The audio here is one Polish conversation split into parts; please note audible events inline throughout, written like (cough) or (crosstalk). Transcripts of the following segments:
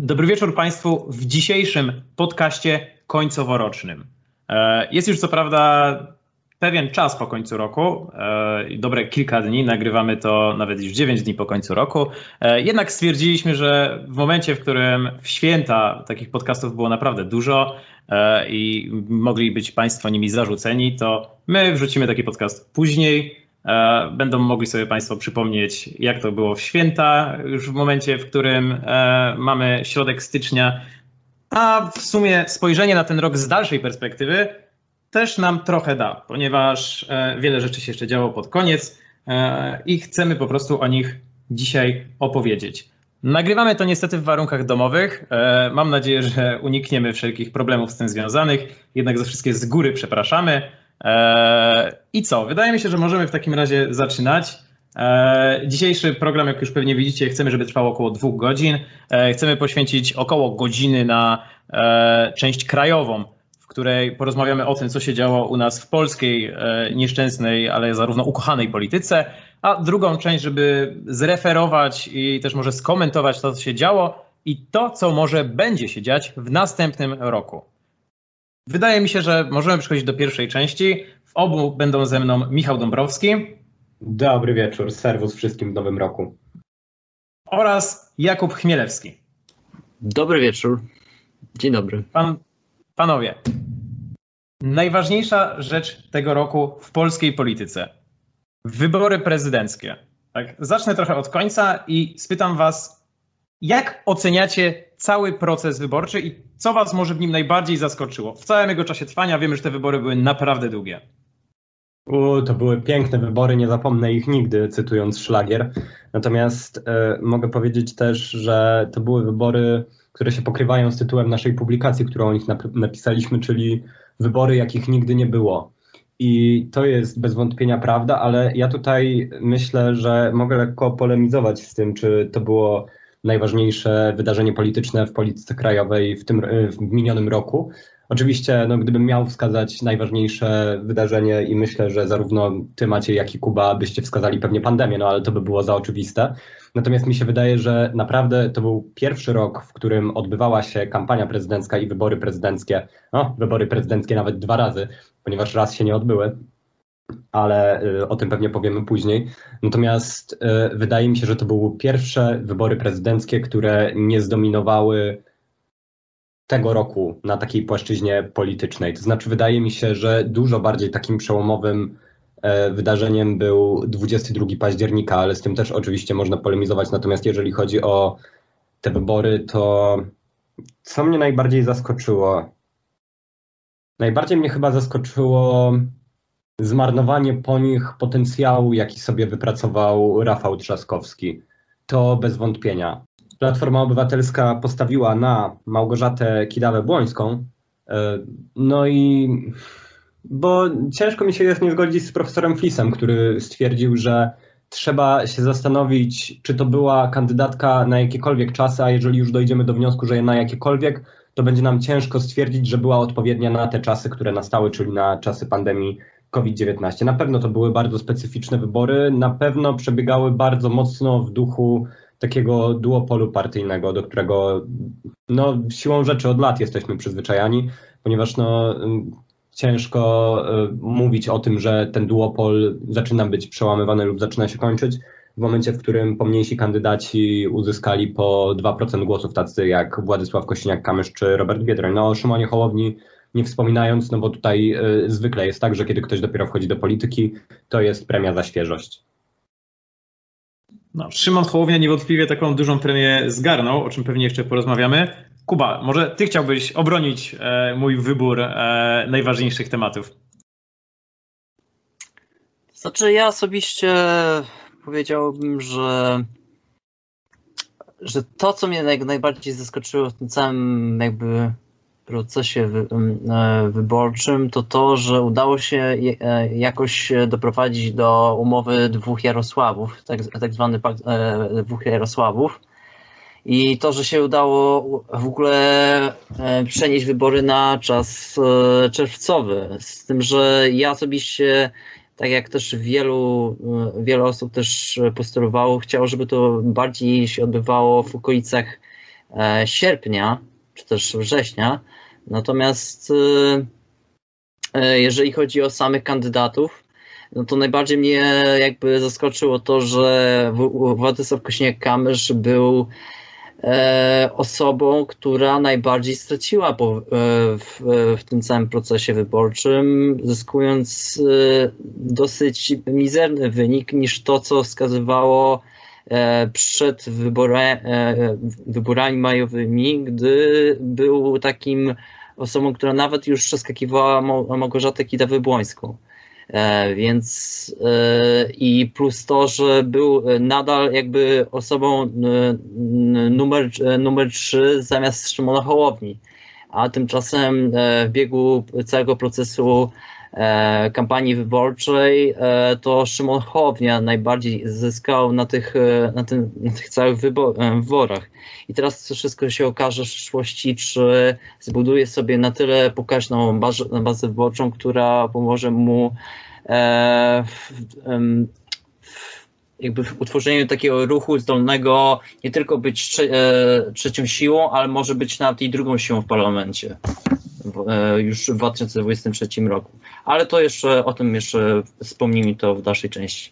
Dobry wieczór Państwu w dzisiejszym podcaście końcoworocznym. E, jest już co prawda pewien czas po końcu roku, e, dobre kilka dni, nagrywamy to nawet już 9 dni po końcu roku. E, jednak stwierdziliśmy, że w momencie, w którym w święta takich podcastów było naprawdę dużo i mogli być Państwo nimi zarzuceni, to my wrzucimy taki podcast później będą mogli sobie Państwo przypomnieć, jak to było w święta, już w momencie, w którym e, mamy środek stycznia. A w sumie spojrzenie na ten rok z dalszej perspektywy też nam trochę da, ponieważ e, wiele rzeczy się jeszcze działo pod koniec i chcemy po prostu o nich dzisiaj opowiedzieć. Nagrywamy to niestety w warunkach domowych. Mam nadzieję, że unikniemy wszelkich problemów z tym związanych. Jednak za wszystkie z góry przepraszamy. Eee, I co? Wydaje mi się, że możemy w takim razie zaczynać. Eee, dzisiejszy program, jak już pewnie widzicie, chcemy, żeby trwał około dwóch godzin. Eee, chcemy poświęcić około godziny na część krajową, w której porozmawiamy o tym, co się działo u nas w polskiej nieszczęsnej, ale zarówno ukochanej polityce, a drugą część, żeby zreferować i też może skomentować to, co się działo i to, co może będzie się dziać w następnym roku. Wydaje mi się, że możemy przechodzić do pierwszej części. W obu będą ze mną Michał Dąbrowski. Dobry wieczór, serwus wszystkim w nowym roku. Oraz Jakub Chmielewski. Dobry wieczór. Dzień dobry. Pan, panowie, najważniejsza rzecz tego roku w polskiej polityce. Wybory prezydenckie. Tak, zacznę trochę od końca i spytam was, jak oceniacie cały proces wyborczy i co Was może w nim najbardziej zaskoczyło? W całym jego czasie trwania wiemy, że te wybory były naprawdę długie. U, to były piękne wybory, nie zapomnę ich nigdy, cytując szlagier. Natomiast e, mogę powiedzieć też, że to były wybory, które się pokrywają z tytułem naszej publikacji, którą o nich napisaliśmy, czyli wybory, jakich nigdy nie było. I to jest bez wątpienia prawda, ale ja tutaj myślę, że mogę lekko polemizować z tym, czy to było najważniejsze wydarzenie polityczne w polityce krajowej w tym w minionym roku. Oczywiście, no, gdybym miał wskazać najważniejsze wydarzenie i myślę, że zarówno ty Maciej, jak i Kuba byście wskazali pewnie pandemię, no ale to by było za oczywiste. Natomiast mi się wydaje, że naprawdę to był pierwszy rok, w którym odbywała się kampania prezydencka i wybory prezydenckie. No, wybory prezydenckie nawet dwa razy, ponieważ raz się nie odbyły ale y, o tym pewnie powiemy później. Natomiast y, wydaje mi się, że to były pierwsze wybory prezydenckie, które nie zdominowały tego roku na takiej płaszczyźnie politycznej. To znaczy, wydaje mi się, że dużo bardziej takim przełomowym e, wydarzeniem był 22 października, ale z tym też oczywiście można polemizować. Natomiast jeżeli chodzi o te wybory, to co mnie najbardziej zaskoczyło? Najbardziej mnie chyba zaskoczyło zmarnowanie po nich potencjału, jaki sobie wypracował Rafał Trzaskowski. To bez wątpienia. Platforma Obywatelska postawiła na Małgorzatę Kidawę-Błońską. E, no i bo ciężko mi się jest nie zgodzić z profesorem Flisem, który stwierdził, że trzeba się zastanowić, czy to była kandydatka na jakiekolwiek czasy, a jeżeli już dojdziemy do wniosku, że na jakiekolwiek, to będzie nam ciężko stwierdzić, że była odpowiednia na te czasy, które nastały, czyli na czasy pandemii COVID-19. Na pewno to były bardzo specyficzne wybory, na pewno przebiegały bardzo mocno w duchu takiego duopolu partyjnego, do którego no, siłą rzeczy od lat jesteśmy przyzwyczajani, ponieważ no, ciężko y, mówić o tym, że ten duopol zaczyna być przełamywany lub zaczyna się kończyć w momencie, w którym pomniejsi kandydaci uzyskali po 2% głosów, tacy jak Władysław Kosiniak-Kamysz czy Robert Biedroń. No o Szymonie Hołowni nie wspominając, no bo tutaj y, zwykle jest tak, że kiedy ktoś dopiero wchodzi do polityki, to jest premia za świeżość. No, Szymon Hołownia niewątpliwie taką dużą premię zgarnął, o czym pewnie jeszcze porozmawiamy. Kuba, może ty chciałbyś obronić e, mój wybór e, najważniejszych tematów? Znaczy, ja osobiście powiedziałbym, że, że to, co mnie najbardziej zaskoczyło w tym całym jakby procesie e, wyborczym, to to, że udało się e, jakoś doprowadzić do umowy dwóch Jarosławów, tak, tak zwany pakt e, dwóch Jarosławów. I to, że się udało w ogóle przenieść wybory na czas czerwcowy. Z tym, że ja osobiście, tak jak też wielu, wiele osób też postulowało, chciało, żeby to bardziej się odbywało w okolicach sierpnia, czy też września. Natomiast jeżeli chodzi o samych kandydatów, no to najbardziej mnie jakby zaskoczyło to, że Władysław Kośniak-Kamysz był e, osobą, która najbardziej straciła po, e, w, tym całym procesie wyborczym, zyskując e, dosyć mizerny wynik niż to, co wskazywało przed wybora, wyborami majowymi, gdy był takim osobą, która nawet już przeskakiwała Małgorzatę Kidawy-Błońską. E, więc e, i plus to, że był nadal jakby osobą numer, numer 3 zamiast Szymona Hołowni. A tymczasem w biegu całego procesu E, kampanii wyborczej, e, to Szymon Hołownia najbardziej zyskał na tych, e, na, tym, na tych całych wyborach. I teraz wszystko się okaże w przyszłości, czy zbuduje sobie na tyle pokaźną bazę, bazę wyborczą, która pomoże mu w, w, jakby w utworzeniu takiego ruchu zdolnego nie tylko być trze trzecią siłą, ale może być nawet i drugą siłą w parlamencie już w 2023 roku ale to jeszcze o tym jeszcze wspomnijmy to w dalszej części.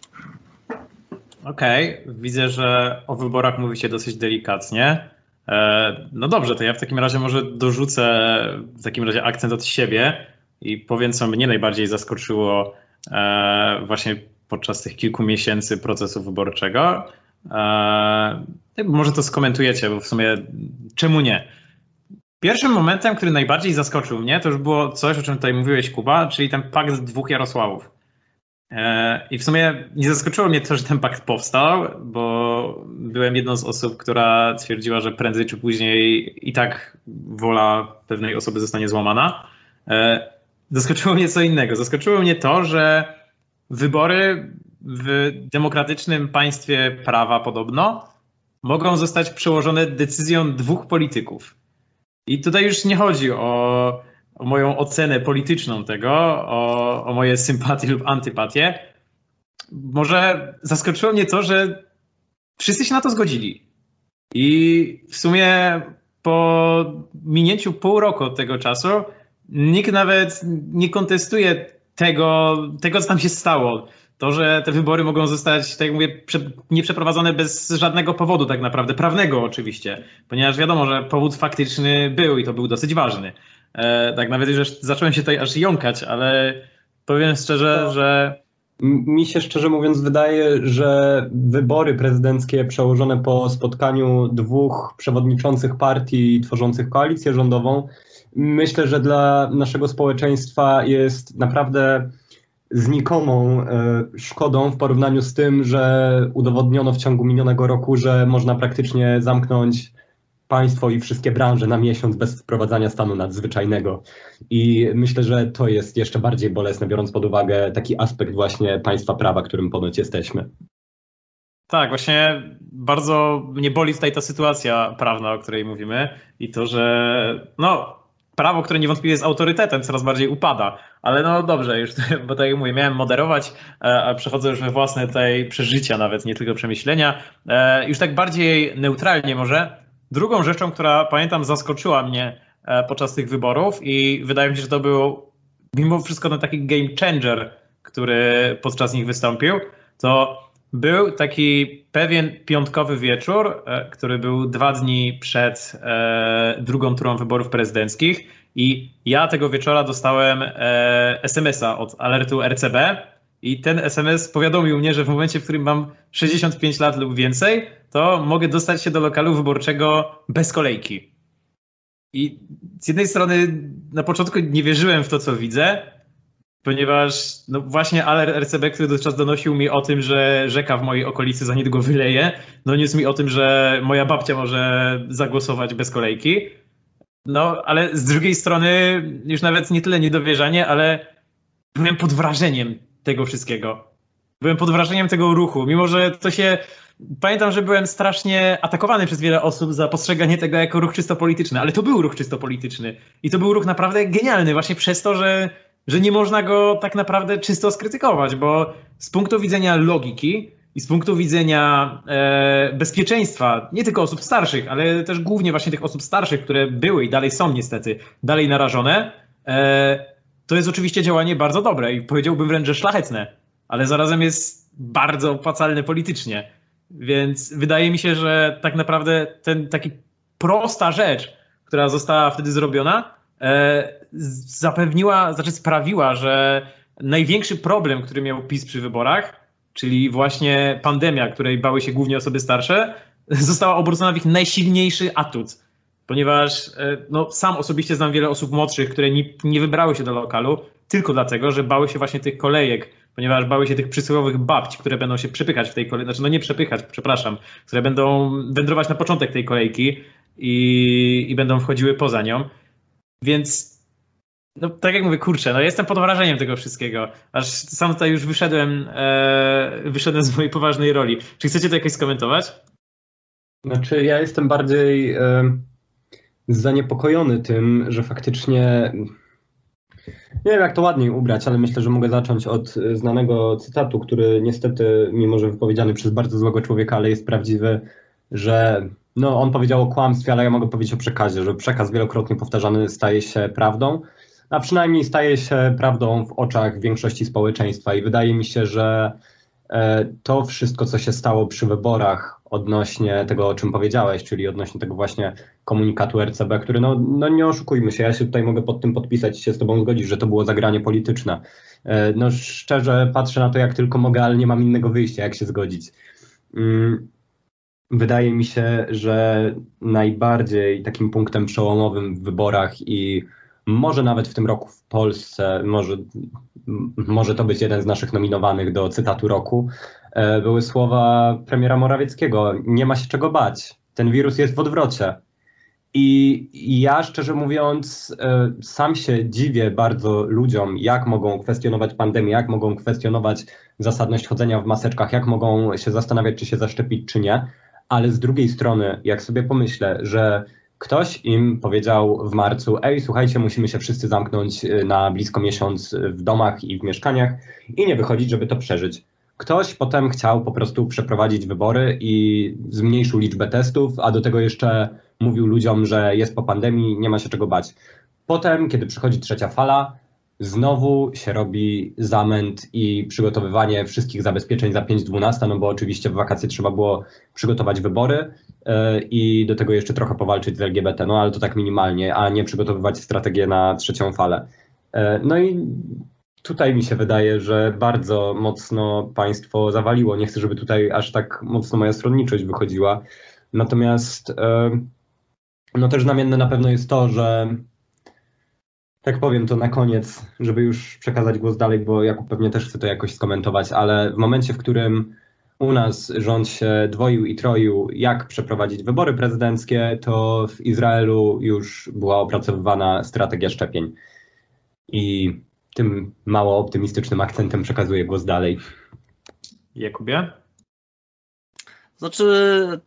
Okej, okay. widzę, że o wyborach mówi się dosyć delikatnie. E, no dobrze, to ja w takim razie może dorzucę w takim razie akcent od siebie i powiem, co mnie najbardziej zaskoczyło e, właśnie podczas tych kilku miesięcy procesu wyborczego. E, może to skomentujecie, bo w sumie czemu nie? Pierwszym momentem, który najbardziej zaskoczył mnie, to już było coś, o czym tutaj mówiłeś, Kuba, czyli ten pakt dwóch Jarosławów. E, I w sumie nie zaskoczyło mnie to, że ten pakt powstał, bo byłem jedną z osób, która twierdziła, że prędzej czy później i tak wola pewnej osoby zostanie złamana. E, zaskoczyło mnie co innego. Zaskoczyło mnie to, że wybory w demokratycznym państwie prawa podobno mogą zostać przełożone decyzją dwóch polityków. I tutaj już nie chodzi o, o moją ocenę polityczną tego, o, o moje sympatie lub antypatie. Może zaskoczyło mnie to, że wszyscy się na to zgodzili. I w sumie po minięciu pół roku od tego czasu nikt nawet nie kontestuje tego, tego co tam się stało to, że te wybory mogą zostać, tak jak mówię, nieprzeprowadzone bez żadnego powodu tak naprawdę, prawnego oczywiście, ponieważ wiadomo, że powód faktyczny był i to był dosyć ważny. E, tak nawet już zacząłem się tutaj aż jąkać, ale powiem szczerze, to... że mi się szczerze mówiąc wydaje, że wybory prezydenckie przełożone po spotkaniu dwóch przewodniczących partii tworzących koalicję rządową, myślę, że dla naszego społeczeństwa jest naprawdę znikomą e, szkodą w porównaniu z tym, że udowodniono w ciągu minionego roku, że można praktycznie zamknąć państwo i wszystkie branże na miesiąc bez wprowadzania stanu nadzwyczajnego. I myślę, że to jest jeszcze bardziej bolesne, biorąc pod uwagę taki aspekt właśnie państwa prawa, którym ponoć jesteśmy. Tak, właśnie bardzo mnie boli tutaj ta sytuacja prawna, o której mówimy i to, że no, prawo, które niewątpliwie z autorytetem coraz bardziej upada. Ale no dobrze, już (laughs) bo tak jak mówię, miałem moderować, e, a przechodzę już we własne tutaj przeżycia, nawet nie tylko przemyślenia. E, już tak bardziej neutralnie może. Drugą rzeczą, która pamiętam zaskoczyła mnie e, podczas tych wyborów i wydaje mi się, że to był mimo wszystko ten taki game changer, który podczas nich wystąpił, to był taki pewien piątkowy wieczór, e, który był dwa dni przed e, drugą turą wyborów prezydenckich i ja tego wieczora dostałem e, SMS-a od alertu RCB i ten SMS powiadomił mnie, że w momencie, w którym mam 65 lat lub więcej, to mogę dostać się do lokalu wyborczego bez kolejki. I z jednej strony na początku nie wierzyłem w to, co widzę, ponieważ no właśnie alert RCB, który dotychczas donosił mi o tym, że rzeka w mojej okolicy za niedługo wyleje, doniósł mi o tym, że moja babcia może zagłosować bez kolejki. No, ale z drugiej strony już nawet nie tyle niedowierzanie, ale byłem pod wrażeniem tego wszystkiego. Byłem pod wrażeniem tego ruchu, mimo że to się... Pamiętam, że byłem strasznie atakowany przez wiele osób za postrzeganie tego jako ruch czysto polityczny, ale to był ruch czysto polityczny. I to był ruch naprawdę genialny, właśnie przez to, że że nie można go tak naprawdę czysto skrytykować, bo z punktu widzenia logiki i z punktu widzenia e, bezpieczeństwa, nie tylko osób starszych, ale też głównie właśnie tych osób starszych, które były i dalej są niestety dalej narażone, e, to jest oczywiście działanie bardzo dobre i powiedziałbym wręcz, że szlachetne, ale zarazem jest bardzo opłacalne politycznie. Więc wydaje mi się, że tak naprawdę ten taki prosta rzecz, która została wtedy zrobiona, zapewniła, znaczy sprawiła, że największy problem, który miał PiS przy wyborach, czyli właśnie pandemia, której bały się głównie osoby starsze, (laughs) została obrócona w ich najsilniejszy atut. Ponieważ e, no, sam osobiście znam wiele osób młodszych, które nie, nie wybrały się do lokalu tylko dlatego, że bały się właśnie tych kolejek, ponieważ bały się tych przysłowiowych babci, które będą się przepychać w tej kolejce, znaczy no nie przepychać, przepraszam, które będą wędrować na początek tej kolejki i, i będą wchodziły poza nią. Więc no tak jak mówię, kurczę, no jestem pod wrażeniem tego wszystkiego. Aż sam tutaj już wyszedłem, e, wyszedłem z mojej poważnej roli. Czy chcecie to jakoś skomentować? Znaczy, ja jestem bardziej e, zaniepokojony tym, że faktycznie. Nie wiem, jak to ładniej ubrać, ale myślę, że mogę zacząć od znanego cytatu, który niestety, mimo że wypowiedziany przez bardzo złego człowieka, ale jest prawdziwy, że no, on powiedział o kłamstwie, ale ja mogę powiedzieć o przekazie, że przekaz wielokrotnie powtarzany staje się prawdą a przynajmniej staje się prawdą w oczach większości społeczeństwa. I wydaje mi się, że e, to wszystko, co się stało przy wyborach odnośnie tego, o czym powiedziałeś, czyli odnośnie tego właśnie komunikatu RCB, który, no, no nie oszukujmy się, ja się tutaj mogę pod tym podpisać się z Tobą zgodzić, że to było zagranie polityczne. E, no szczerze patrzę na to, jak tylko mogę, ale nie mam innego wyjścia, jak się zgodzić. Mm, wydaje mi się, że najbardziej takim punktem przełomowym w wyborach i może nawet w tym roku w Polsce, może, może to być jeden z naszych nominowanych do cytatu roku, e, były słowa premiera Morawieckiego: Nie ma się czego bać, ten wirus jest w odwrocie. I ja szczerze mówiąc, e, sam się dziwię bardzo ludziom, jak mogą kwestionować pandemię, jak mogą kwestionować zasadność chodzenia w maseczkach, jak mogą się zastanawiać, czy się zaszczepić, czy nie. Ale z drugiej strony, jak sobie pomyślę, że Ktoś im powiedział w marcu: Ej, słuchajcie, musimy się wszyscy zamknąć y, na blisko miesiąc w domach i w mieszkaniach i nie wychodzić, żeby to przeżyć. Ktoś potem chciał po prostu przeprowadzić wybory i zmniejszył liczbę testów, a do tego jeszcze mówił ludziom, że jest po pandemii, nie ma się czego bać. Potem, kiedy przychodzi trzecia fala, znowu się robi zamęt i przygotowywanie wszystkich zabezpieczeń za 5-12, no bo oczywiście w wakacje trzeba było przygotować wybory yy, i do tego jeszcze trochę powalczyć z LGBT, no ale to tak minimalnie, a nie przygotowywać strategię na trzecią falę. Yy, no i tutaj mi się wydaje, że bardzo mocno państwo zawaliło. Nie chcę, żeby tutaj aż tak mocno moja stronniczość wychodziła. Natomiast yy, no też znamienne na pewno jest to, że tak powiem to na koniec, żeby już przekazać głos dalej, bo Jakub pewnie też chce to jakoś skomentować, ale w momencie, w którym u nas rząd się dwoił i troił, jak przeprowadzić wybory prezydenckie, to w Izraelu już była opracowywana strategia szczepień. I tym mało optymistycznym akcentem przekazuję głos dalej. Jakubie? Znaczy,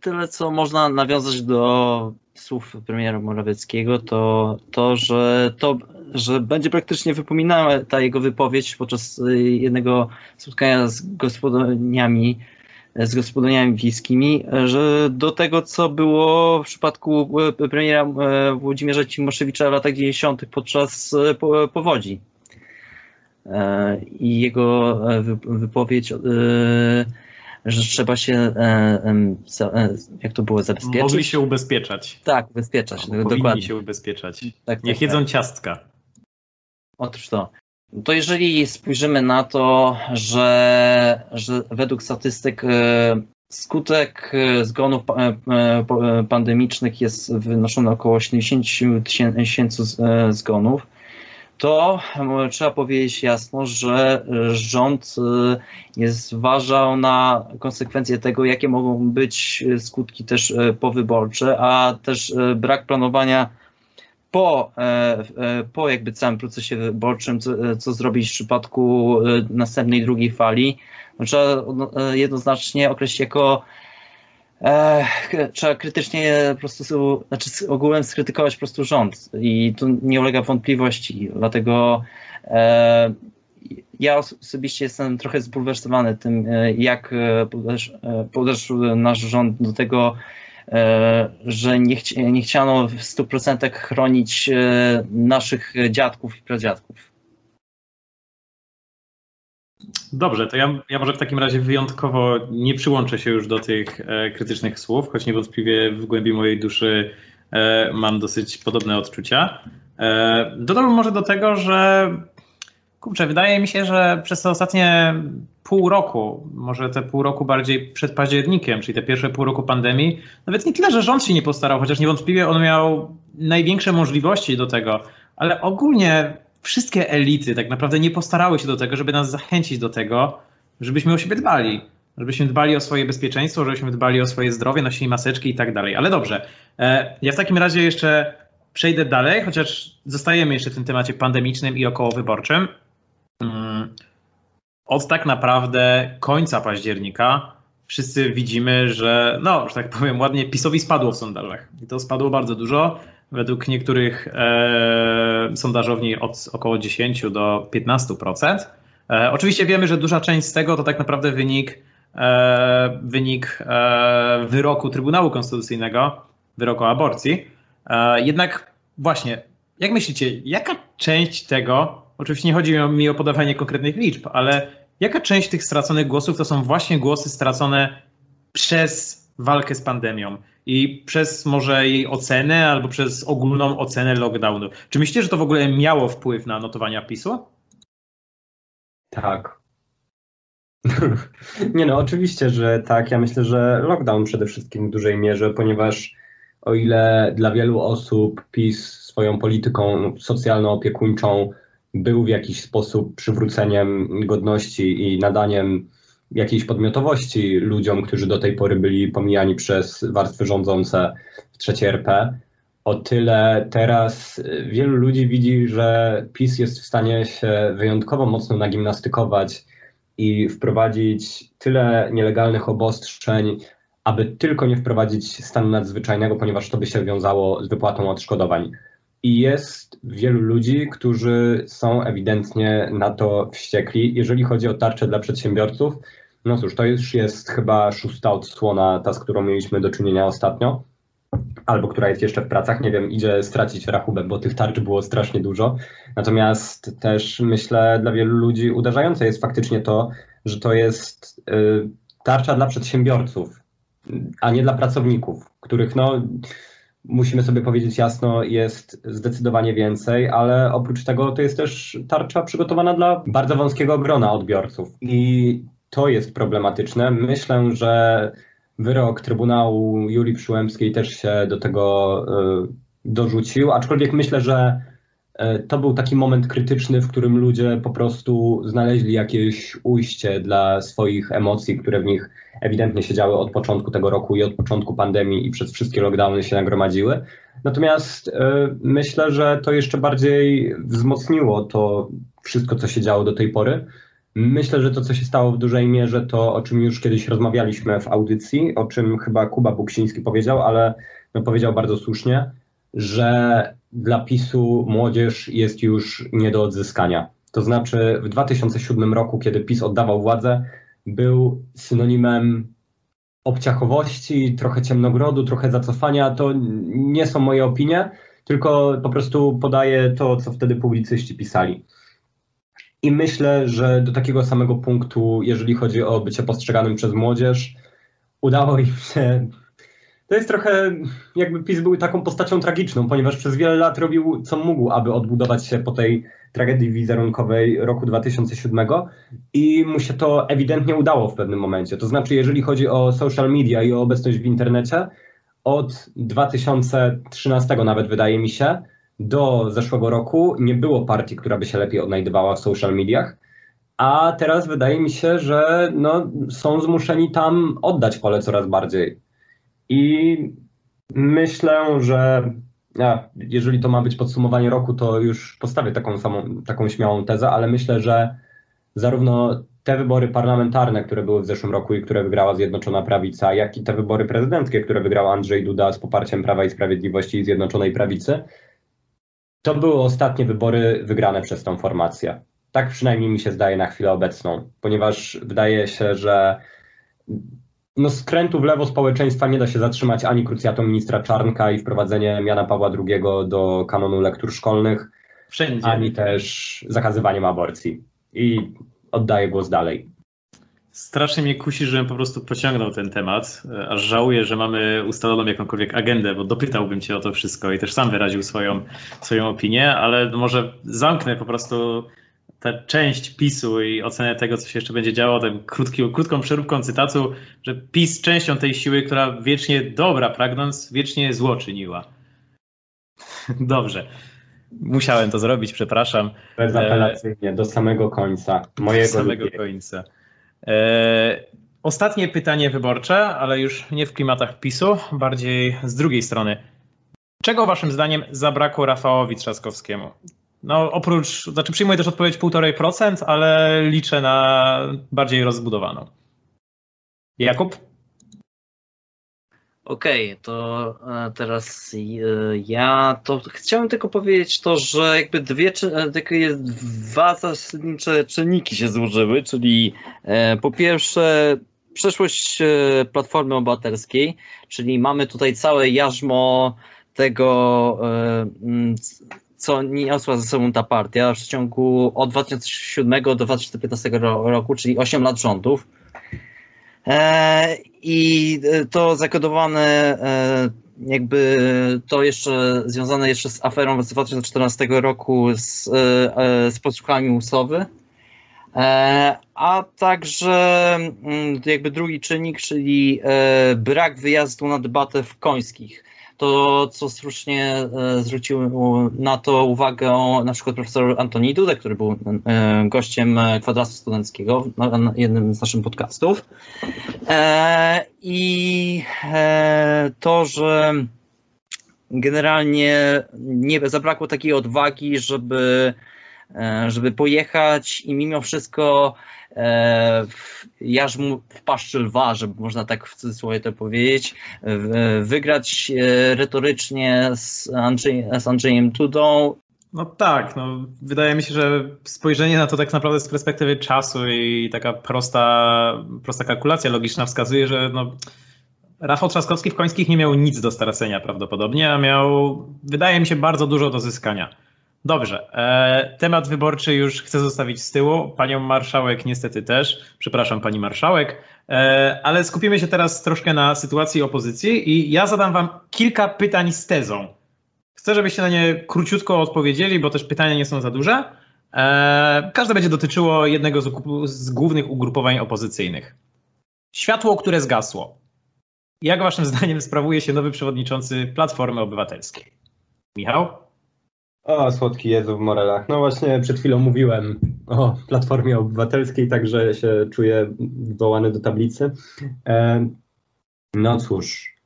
tyle co można nawiązać do słów premiera Morawieckiego, to to, że to, że będzie praktycznie wypominała ta jego wypowiedź podczas y, jednego spotkania z gospodyniami, z gospodyniami wiejskimi, że do tego, co było w przypadku y, premiera y, Włodzimierza Cimoszewicza w latach 90. podczas powodzi. I jego wypowiedź że trzeba się, jak to było, zabezpieczyć? Mogli się ubezpieczać. Tak, ubezpieczać, Albo dokładnie. Się ubezpieczać. Tak, Niech tak, jedzą tak. ciastka. Otóż to. To jeżeli spojrzymy na to, że, że według statystyk e, skutek zgonów pandemicznych jest wynoszony około 70 tysięcy zgonów, to trzeba powiedzieć jasno, że rząd y, jest zważał na konsekwencje tego, jakie mogą być skutki też y, powyborcze, a też y, brak planowania po, po jakby całym procesie wyborczym, co, co zrobić w przypadku następnej drugiej fali, no, trzeba jednoznacznie określić jako e, trzeba krytycznie po prostu, znaczy ogółem skrytykować po prostu rząd. I to nie ulega wątpliwości, dlatego e, ja osobiście jestem trochę zbulwersowany tym, jak podeszł nasz rząd do tego, że nie, chci nie chciano w 100% chronić naszych dziadków i pradziadków. Dobrze, to ja, ja może w takim razie wyjątkowo nie przyłączę się już do tych e, krytycznych słów, choć niewątpliwie w głębi mojej duszy e, mam dosyć podobne odczucia. E, dodam może do tego, że kurczę, wydaje mi się, że przez te ostatnie pół roku, może te pół roku bardziej przed październikiem, czyli te pierwsze pół roku pandemii, nawet nie tyle, że rząd się nie postarał, chociaż niewątpliwie on miał największe możliwości do tego, ale ogólnie wszystkie elity tak naprawdę nie postarały się do tego, żeby nas zachęcić do tego, żebyśmy o siebie dbali. Żebyśmy dbali o swoje bezpieczeństwo, żebyśmy dbali o swoje zdrowie, nosili maseczki i tak dalej. Ale dobrze, e, ja w takim razie jeszcze przejdę dalej, chociaż zostajemy jeszcze w tym temacie pandemicznym i okołowyborczym. Od tak naprawdę końca października wszyscy widzimy, że, no, że tak powiem ładnie, PiSowi spadło w sondażach. I to spadło bardzo dużo według niektórych e, sondażowni od około 10 do 15%. E, oczywiście wiemy, że duża część z tego to tak naprawdę wynik, e, wynik e, wyroku Trybunału Konstytucyjnego, wyroku aborcji. E, jednak właśnie, jak myślicie, jaka część tego, oczywiście nie chodzi mi o podawanie konkretnych liczb, ale jaka część tych straconych głosów to są właśnie głosy stracone przez walkę z pandemią i przez może jej ocenę albo przez ogólną ocenę lockdownu. Czy myślicie, że to w ogóle miało wpływ na notowania PiSu? Tak. (laughs) Nie no, oczywiście, że tak. Ja myślę, że lockdown przede wszystkim w dużej mierze, ponieważ o ile dla wielu osób PiS swoją polityką socjalno-opiekuńczą był w jakiś sposób przywróceniem godności i nadaniem jakiejś podmiotowości ludziom, którzy do tej pory byli pomijani przez warstwy rządzące w trzeciej RP. O tyle teraz wielu ludzi widzi, że PiS jest w stanie się wyjątkowo mocno nagimnastykować i wprowadzić tyle nielegalnych obostrzeń, aby tylko nie wprowadzić stanu nadzwyczajnego, ponieważ to by się wiązało z wypłatą odszkodowań. I jest wielu ludzi, którzy są ewidentnie na to wściekli. Jeżeli chodzi o tarczę dla przedsiębiorców, no cóż, to już jest chyba szósta odsłona, ta, z którą mieliśmy do czynienia ostatnio, albo która jest jeszcze w pracach. Nie wiem, idzie stracić rachubę, bo tych tarcz było strasznie dużo. Natomiast też myślę, dla wielu ludzi uderzające jest faktycznie to, że to jest y, tarcza dla przedsiębiorców, a nie dla pracowników, których no musimy sobie powiedzieć jasno, jest zdecydowanie więcej, ale oprócz tego to jest też tarcza przygotowana dla bardzo wąskiego grona odbiorców. I to jest problematyczne. Myślę, że wyrok Trybunału Julii Przyłębskiej też się do tego y, dorzucił, aczkolwiek myślę, że to był taki moment krytyczny, w którym ludzie po prostu znaleźli jakieś ujście dla swoich emocji, które w nich ewidentnie siedziały od początku tego roku i od początku pandemii i przez wszystkie lockdowny się nagromadziły. Natomiast y, myślę, że to jeszcze bardziej wzmocniło to wszystko, co się działo do tej pory. Myślę, że to, co się stało w dużej mierze, to o czym już kiedyś rozmawialiśmy w audycji, o czym chyba Kuba Buksiński powiedział, ale no powiedział bardzo słusznie, że dla PiSu młodzież jest już nie do odzyskania. To znaczy w 2007 roku, kiedy PiS oddawał władzę, był synonimem obciachowości, trochę ciemnogrodu, trochę zacofania. To nie są moje opinie, tylko po prostu podaję to, co wtedy publicyści pisali. I myślę, że do takiego samego punktu, jeżeli chodzi o bycie postrzeganym przez młodzież, udało im się. To jest trochę jakby PiS był taką postacią tragiczną, ponieważ przez wiele lat robił co mógł, aby odbudować się po tej tragedii wizerunkowej roku 2007 i mu się to ewidentnie udało w pewnym momencie. To znaczy, jeżeli chodzi o social media i o obecność w internecie, od 2013 nawet wydaje mi się, do zeszłego roku nie było partii, która by się lepiej odnajdywała w social mediach, a teraz wydaje mi się, że no, są zmuszeni tam oddać pole coraz bardziej. I myślę, że jeżeli to ma być podsumowanie roku, to już postawię taką samą, taką śmiałą tezę, ale myślę, że zarówno te wybory parlamentarne, które były w zeszłym roku i które wygrała Zjednoczona Prawica, jak i te wybory prezydenckie, które wygrał Andrzej Duda z poparciem Prawa i Sprawiedliwości i Zjednoczonej Prawicy, to były ostatnie wybory wygrane przez tą formację. Tak przynajmniej mi się zdaje na chwilę obecną, ponieważ wydaje się, że no skrętu w lewo społeczeństwa nie da się zatrzymać ani krucjatą ministra Czarnka i wprowadzenie Jana Pawła II do kanonu lektur szkolnych, Wszędzie. ani też zakazywaniem aborcji. I oddaję głos dalej. Strasznie mnie kusi, żebym po prostu pociągnął ten temat, aż żałuję, że mamy ustaloną jakąkolwiek agendę, bo dopytałbym cię o to wszystko i też sam wyraził swoją, swoją opinię, ale może zamknę po prostu tę część PiSu i ocenę tego, co się jeszcze będzie działo, tę krótki, krótką przeróbką cytatu, że PiS częścią tej siły, która wiecznie dobra pragnąc, wiecznie zło czyniła. (laughs) Dobrze. Musiałem to zrobić, przepraszam. Bezapelacyjnie, do samego końca. Mojego do samego lubię. końca. E, ostatnie pytanie wyborcze, ale już nie w klimatach PiSu, bardziej z drugiej strony. Czego waszym zdaniem zabrakło Rafałowi Trzaskowskiemu? No oprócz, znaczy przyjmuję też odpowiedź 1,5%, ale liczę na bardziej rozbudowaną. Jakub? Okej, okay, to e, teraz e, ja to chciałem tylko powiedzieć to, że jakby dwie, e, jest dwa zasadnicze czynniki się złożyły, czyli po pierwsze przeszłość Platformy Obywatelskiej, czyli mamy tutaj całe jarzmo tego, co niosła ze sobą ta partia w przeciągu od 2007 do 2015 roku, czyli 8 lat rządów. E, I to zakodowane e, jakby to jeszcze związane jeszcze z aferą z 2014 roku z, e, z podsłuchami Usowy. A także mm, jakby drugi czynnik, czyli brak wyjazdu na debatę w Końskich to co słusznie e, zwrócił na to uwagę na przykład profesor Antoni Dudek, który był e, gościem kwadratu studenckiego na jednym z naszych podcastów. E, I to, że generalnie nie zabrakło takiej odwagi, żeby, żeby pojechać i mimo wszystko E, jarzmu w paszczy lwa, żeby można tak w cudzysłowie to powiedzieć, wygrać e, retorycznie z, Andrzej, z Andrzejem. No tak, no, wydaje mi się, że spojrzenie na to tak naprawdę z perspektywy czasu i taka prosta, prosta kalkulacja logiczna wskazuje, że no, Rafał Trzaskowski w Końskich nie miał nic do stracenia prawdopodobnie, a miał, wydaje mi się, bardzo dużo do zyskania. Dobrze. E, temat wyborczy już chcę zostawić z tyłu. Panią marszałek niestety też. Przepraszam, pani marszałek. E, ale skupimy się teraz troszkę na sytuacji opozycji i ja zadam wam kilka pytań z tezą. Chcę, żebyście na nie króciutko odpowiedzieli, bo też pytania nie są za duże. E, każde będzie dotyczyło jednego z, z głównych ugrupowań opozycyjnych. Światło, które zgasło. Jak waszym zdaniem sprawuje się nowy przewodniczący Platformy Obywatelskiej? Michał? O, słodki Jezu w Morelach. No właśnie przed chwilą mówiłem o Platformie Obywatelskiej, także się czuję wołany do tablicy. E, no cóż,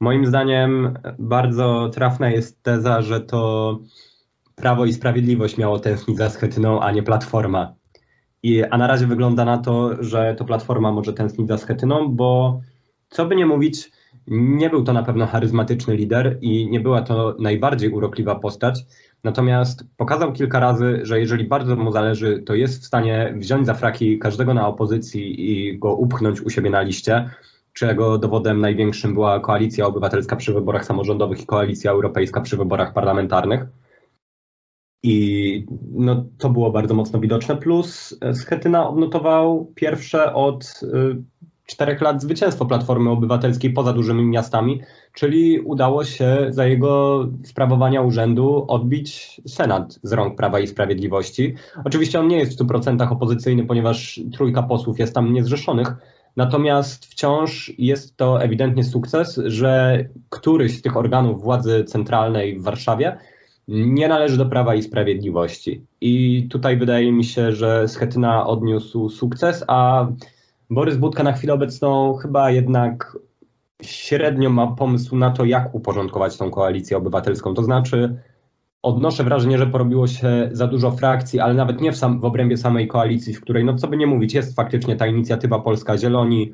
moim zdaniem bardzo trafna jest teza, że to Prawo i Sprawiedliwość miało tęsknić za Schetyną, a nie Platforma. I, a na razie wygląda na to, że to Platforma może tęsknić za Schetyną, bo co by nie mówić, nie był to na pewno charyzmatyczny lider i nie była to najbardziej urokliwa postać, Natomiast pokazał kilka razy, że jeżeli bardzo mu zależy, to jest w stanie wziąć za fraki każdego na opozycji i go upchnąć u siebie na liście, czego dowodem największym była koalicja obywatelska przy wyborach samorządowych i koalicja europejska przy wyborach parlamentarnych. I no, to było bardzo mocno widoczne. Plus Schetyna odnotował pierwsze od y, czterech lat zwycięstwo Platformy Obywatelskiej poza dużymi miastami, czyli udało się za jego sprawowania urzędu odbić Senat z rąk Prawa i Sprawiedliwości. Oczywiście on nie jest w 100% opozycyjny, ponieważ trójka posłów jest tam niezrzeszonych, natomiast wciąż jest to ewidentnie sukces, że któryś z tych organów władzy centralnej w Warszawie nie należy do Prawa i Sprawiedliwości. I tutaj wydaje mi się, że Schetyna odniósł sukces, a Borys Budka na chwilę obecną chyba jednak średnio ma pomysł na to, jak uporządkować tą koalicję obywatelską. To znaczy, odnoszę wrażenie, że porobiło się za dużo frakcji, ale nawet nie w, sam, w obrębie samej koalicji, w której, no co by nie mówić, jest faktycznie ta inicjatywa Polska Zieloni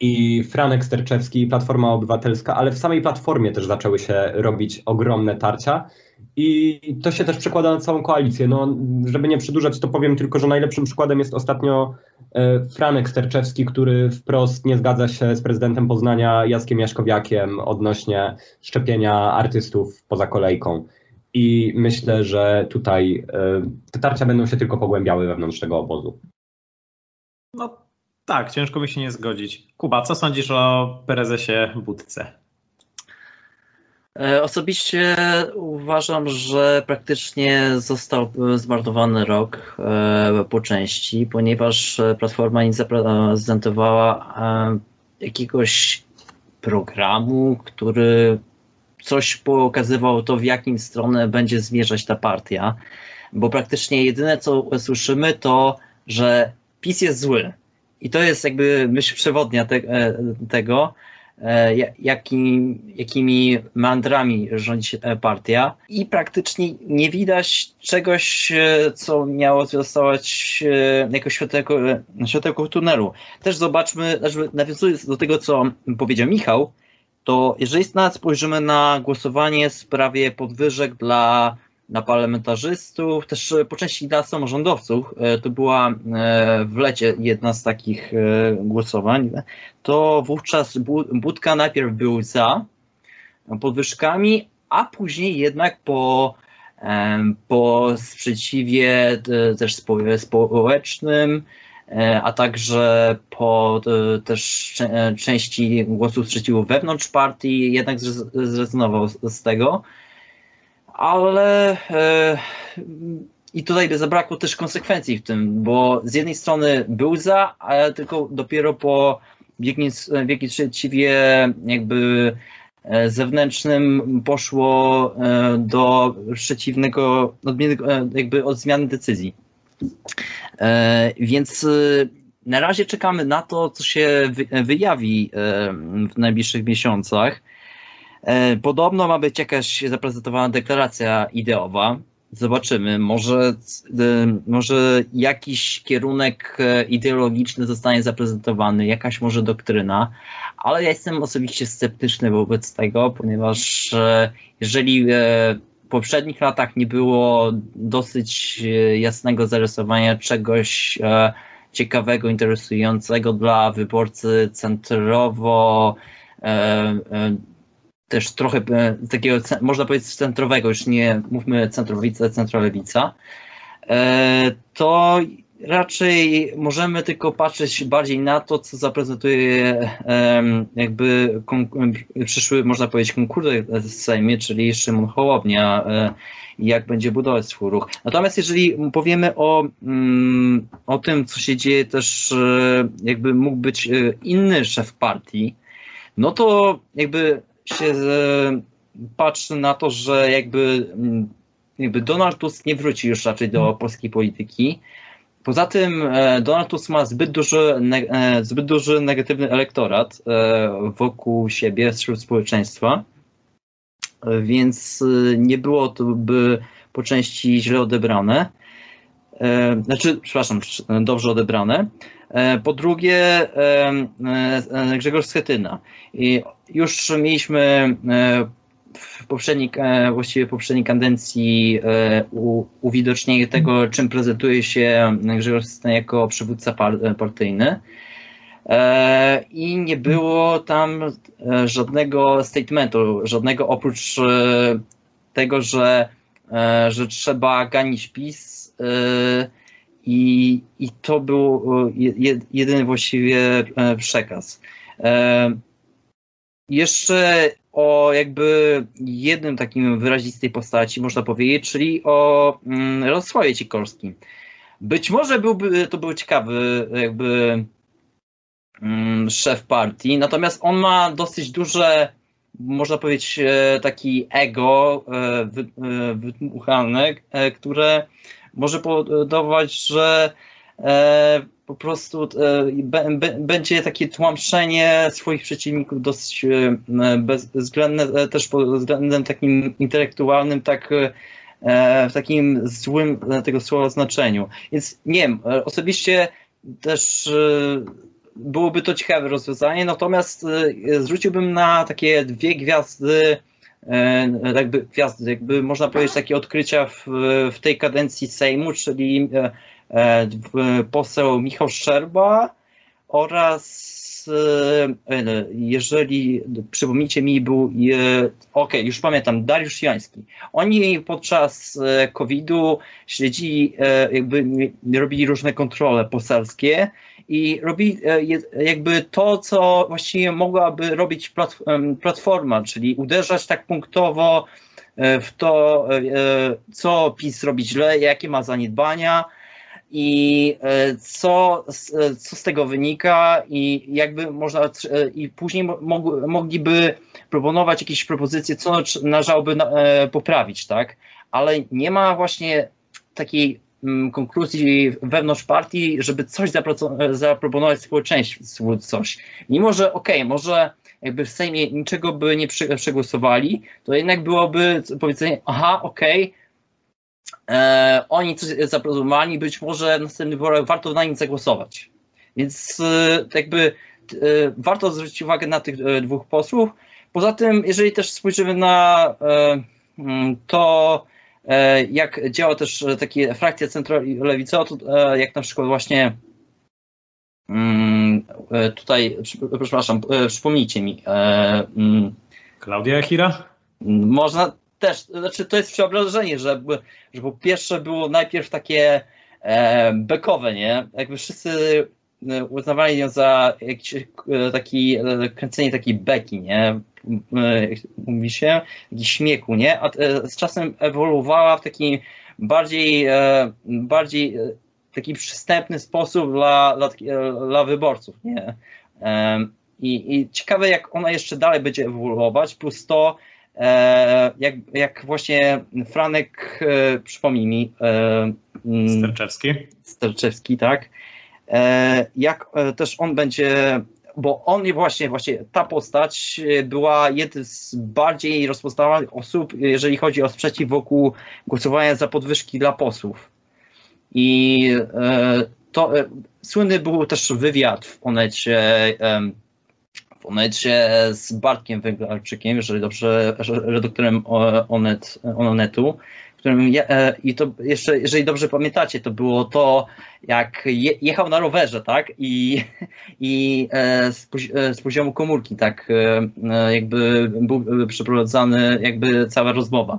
i Franek Sterczewski i Platforma Obywatelska, ale w samej Platformie też zaczęły się robić ogromne tarcia. I to się też przekłada na całą koalicję. No, żeby nie przedłużać, to powiem tylko, że najlepszym przykładem jest ostatnio e, Franek Sterczewski, który wprost nie zgadza się z prezydentem Poznania Jackiem Jaśkowiakiem odnośnie szczepienia artystów poza kolejką. I myślę, że tutaj te tarcia będą się tylko pogłębiały wewnątrz tego obozu. No tak, ciężko mi się nie zgodzić. Kuba, co sądzisz o prezesie Budce? E, osobiście uważam, że praktycznie został zmarnowany rok e, po części, ponieważ Platforma nie zaprezentowała e, jakiegoś programu, który coś pokazywał to, w jakim stronę będzie zmierzać ta partia, bo praktycznie jedyne, co słyszymy, to, że PiS jest zły. I to jest jakby myśl przewodnia te, tego, E, jakim, jakimi mandrami rządzi się partia i praktycznie nie widać czegoś, e, co miało zostać e, jako światełko, światełko tunelu. Też zobaczmy, znaczy nawiązując do tego, co powiedział Michał, to jeżeli spojrzymy na głosowanie w sprawie podwyżek dla na parlamentarzystów, też po części dla samorządowców, e, to była e, w lecie jedna z takich e, głosowań, to wówczas Budka najpierw był za podwyżkami, a później jednak po, po sprzeciwie też społecznym, a także po też części głosów sprzeciwu wewnątrz partii jednak zrezygnował z tego ale e, i tutaj zabrakło też konsekwencji w tym, bo z jednej strony był za, ale tylko dopiero po w jakimś sprzeciwie jakby e, zewnętrznym poszło e, do przeciwnego, jakby od zmiany decyzji. Więc na razie czekamy na to, co się wyjawi w najbliższych miesiącach. E, podobno ma być jakaś zaprezentowana deklaracja ideowa. Zobaczymy, może, e, może jakiś kierunek e, ideologiczny zostanie zaprezentowany, jakaś może doktryna, ale ja jestem osobiście sceptyczny wobec tego, ponieważ jeżeli w poprzednich latach nie było dosyć jasnego zarysowania czegoś ciekawego, interesującego dla wyborcy centrowo też trochę e, takiego, można powiedzieć, centrowego, już nie mówmy centrowica, centrolewica, e, to raczej możemy tylko patrzeć bardziej na to, co zaprezentuje jakby przyszły, można powiedzieć, konkurent w Sejmie, czyli Szymon Hołownia, e, jak będzie budować swój ruch. Natomiast jeżeli powiemy o, mm, o tym, co się dzieje też, jakby mógł być inny szef partii, no to jakby się e, patrzy na to, że jakby, mm, jakby Donald Tusk nie wróci już raczej do polskiej polityki. Poza tym e, Donald Tusk ma zbyt duży, e, zbyt duży negatywny elektorat wokół siebie, wśród społeczeństwa, więc nie było to by po części źle odebrane. Znaczy, przepraszam, dobrze odebrane. Po drugie, Grzegorz Schetyna. I już mieliśmy e, w poprzedniej, e, właściwie poprzedniej kadencji e, uwidocznienie tego, czym prezentuje się Grzegorz Schetyna jako przywódca partyjny. I nie było tam żadnego statementu, żadnego oprócz tego, że, że trzeba ganić PiS i, i to był jedyny właściwie przekaz. Jeszcze o jakby jednym takim wyrazistej postaci można powiedzieć, czyli o mm, Radosławie Cikorskim. Być może byłby, to był ciekawy jakby mm, szef partii, natomiast on ma dosyć duże, można powiedzieć, e, taki ego e, wy, e, wydmuchane, które może powodować, że po prostu e, będzie takie tłamszenie swoich przeciwników dosyć e, bezwzględne, e, też pod względem takim intelektualnym, tak w takim złym tego słowa znaczeniu. Więc nie wiem, osobiście też byłoby to ciekawe rozwiązanie, natomiast zwróciłbym na takie dwie gwiazdy jakby gwiazdy, jakby można powiedzieć takie odkrycia w, w tej kadencji Sejmu, czyli poseł Michał Szczerba oraz jeżeli przypomnijcie mi, był, ok, już pamiętam, Dariusz Jański. Oni podczas COVID-u śledzili, jakby robili różne kontrole poselskie i robi jakby to, co właściwie mogłaby robić platforma, czyli uderzać tak punktowo w to, co PiS robi źle, jakie ma zaniedbania i co, co z tego wynika i jakby można i później mogliby proponować jakieś propozycje, co należałoby poprawić, tak? Ale nie ma właśnie takiej konkluzji wewnątrz partii, żeby coś zaproponować społeczeństwu, coś. Mimo, że okej, okay, może jakby w Sejmie niczego by nie przegłosowali, to jednak byłoby powiedzenie, aha, okej, okay, e, oni coś zaproponowali, być może w następnych wyborach warto na nim zagłosować. Więc e, jakby e, warto zwrócić uwagę na tych e, dwóch posłów. Poza tym, jeżeli też spojrzymy na e, to, E, jak działa też e, takie frakcja centrolewicowa, jak na przykład właśnie mm, tutaj, przepraszam, przypomnijcie mi. Mm, Klaudia Jachira? Można też, znaczy to jest przeobrażenie, że, że po pierwsze było najpierw takie bekowe, nie? Jakby wszyscy uznawali ją za jakiś taki, kręcenie takiej beki, nie? mówi się, jakiś śmiechu, nie? A z czasem ewoluowała w taki bardziej, e, bardziej e, taki przystępny sposób dla, dla, dla wyborców, nie? I, I ciekawe, jak ona jeszcze dalej będzie ewoluować, plus to, e, jak, jak właśnie Franek, przypomnij mi. Mm, Sterczewski. Sterczewski, tak. Jak też on będzie bo on właśnie, właśnie ta postać e, była jednym z bardziej rozpoznawalnych osób, jeżeli chodzi o sprzeciw wokół głosowania za podwyżki dla posłów. I e, to e, słynny był też wywiad w Onecie, Z Bartkiem Węglarczykiem, jeżeli dobrze, redaktorem Onet, Onetu, którym je, i to jeszcze, jeżeli dobrze pamiętacie, to było to, jak je, jechał na rowerze, tak? I, i e, z, e, z, poziomu komórki, tak, e, jakby był przeprowadzany, jakby cała rozmowa.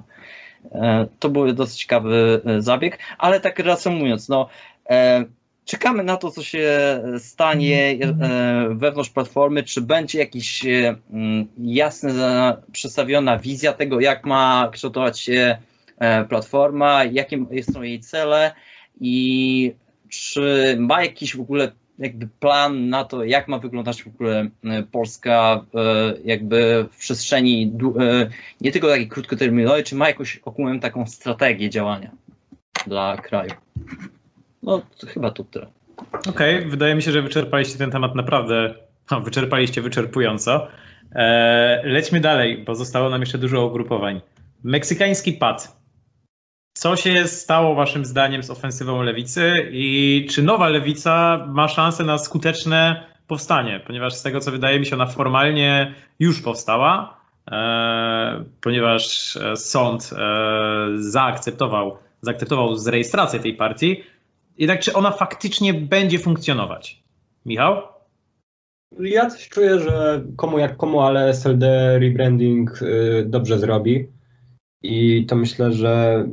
To był dosyć ciekawy zabieg, ale tak reasumując, no, czekamy na to, co się stanie wewnątrz platformy, czy będzie jakaś jasna, przedstawiona wizja tego, jak ma kształtować się E, platforma, jakie są jej cele i czy ma jakiś w ogóle jakby plan na to, jak ma wyglądać w ogóle e, Polska e, jakby w przestrzeni nie tylko takiej krótkoterminowej, czy ma jakąś ogółem taką strategię działania dla kraju. No chyba to tyle. Okej, okay, wydaje mi się, że wyczerpaliście ten temat naprawdę, no, wyczerpaliście wyczerpująco. Eee, lećmy dalej, bo zostało nam jeszcze dużo ugrupowań. Meksykański pad. Co się stało Waszym zdaniem z ofensywą lewicy i czy nowa lewica ma szansę na skuteczne powstanie? Ponieważ z tego, co wydaje mi się, ona formalnie już powstała, e, ponieważ e, sąd e, zaakceptował, zaakceptował zrejestrację tej partii. Jednak czy ona faktycznie będzie funkcjonować? Michał? Ja coś czuję, że komu jak komu, ale SLD rebranding y, dobrze zrobi. I to myślę, że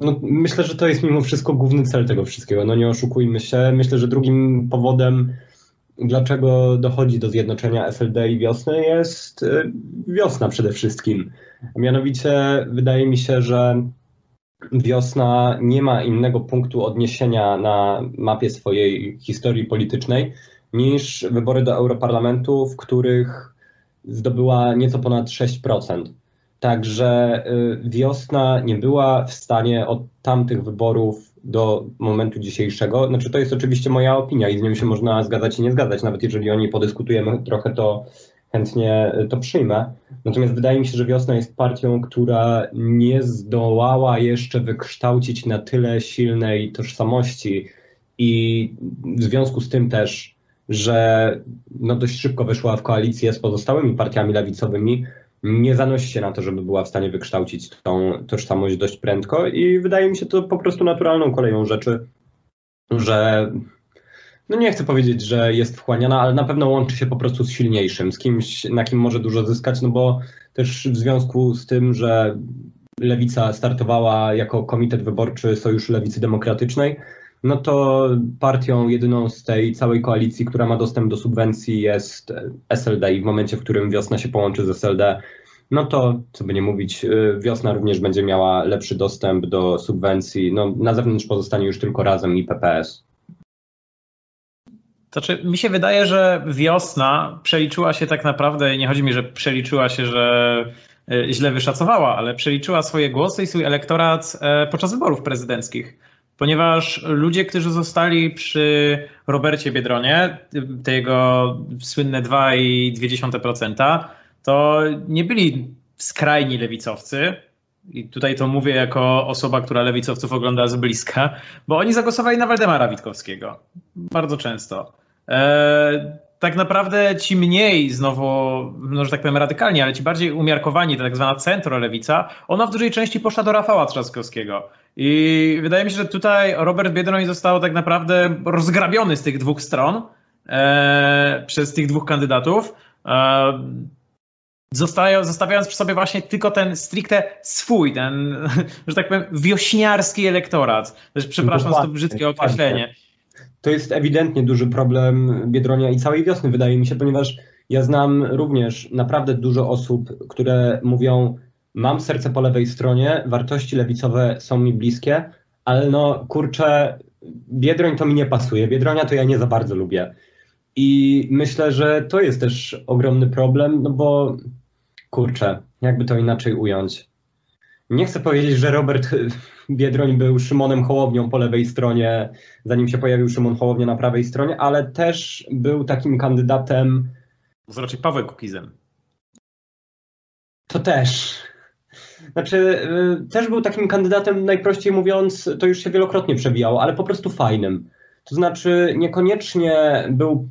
no, myślę, że to jest mimo wszystko główny cel tego wszystkiego. No nie oszukujmy się. Myślę, że drugim powodem, dlaczego dochodzi do zjednoczenia SLD i wiosny, jest y, wiosna przede wszystkim. Mianowicie wydaje mi się, że wiosna nie ma innego punktu odniesienia na mapie swojej historii politycznej niż wybory do Europarlamentu, w których zdobyła nieco ponad 6%. Także y, wiosna nie była w stanie od tamtych wyborów do momentu dzisiejszego. Znaczy, to jest oczywiście moja opinia i z nią się można zgadzać i nie zgadzać. Nawet jeżeli o niej podyskutujemy trochę, to chętnie to przyjmę. Natomiast wydaje mi się, że wiosna jest partią, która nie zdołała jeszcze wykształcić na tyle silnej tożsamości i w związku z tym też, że no dość szybko weszła w koalicję z pozostałymi partiami lewicowymi, nie zanosi się na to, żeby była w stanie wykształcić tą tożsamość dość prędko i wydaje mi się to po prostu naturalną koleją rzeczy, że no nie chcę powiedzieć, że jest wchłaniana, ale na pewno łączy się po prostu z silniejszym, z kimś, na kim może dużo zyskać, no bo też w związku z tym, że Lewica startowała jako komitet wyborczy Sojuszu Lewicy Demokratycznej, no to partią jedyną z tej całej koalicji, która ma dostęp do subwencji jest SLD i w momencie, w którym wiosna się połączy z SLD, no to co by nie mówić, y, wiosna również będzie miała lepszy dostęp do subwencji. No, na zewnątrz pozostanie już tylko razem i PPS. Znaczy, mi się wydaje, że wiosna przeliczyła się tak naprawdę, nie chodzi mi, że przeliczyła się, że y, źle wyszacowała, ale przeliczyła swoje głosy i swój elektorat e, podczas wyborów prezydenckich ponieważ ludzie, którzy zostali przy Robercie Biedronie, te jego słynne 2,2%, to nie byli skrajni lewicowcy. I tutaj to mówię jako osoba, która lewicowców ogląda z bliska, bo oni zagłosowali na Waldemara Witkowskiego. Bardzo często. E, tak naprawdę ci mniej znowu, no, że tak powiem radykalnie, ale ci bardziej umiarkowani, ta tak zwana centrolewica, ona w dużej części poszła do Rafała Trzaskowskiego. I wydaje mi się, że tutaj Robert Biedroń został tak naprawdę rozgrabiony z tych dwóch stron e, przez tych dwóch kandydatów. E, zostają, zostawiając przy sobie właśnie tylko ten stricte swój, ten, (laughs) że tak powiem, wiośniarski elektorat. Przepraszam za to brzydkie określenie. To jest ewidentnie duży problem Biedronia i całej wiosny, wydaje mi się, ponieważ ja znam również naprawdę dużo osób, które mówią, mam serce po lewej stronie, wartości lewicowe są mi bliskie, ale no kurczę, Biedroń to mi nie pasuje, Biedronia to ja nie za bardzo lubię. I myślę, że to jest też ogromny problem, no bo kurczę, jakby to inaczej ująć. Nie chcę powiedzieć, że Robert (laughs) Biedroń był Szymonem Hołownią po lewej stronie, zanim się pojawił Szymon Hołownia na prawej stronie, ale też był takim kandydatem. To raczej Paweł Kukizem. To też. Znaczy, y, też był takim kandydatem, najprościej mówiąc, to już się wielokrotnie przebijało, ale po prostu fajnym. To znaczy, niekoniecznie był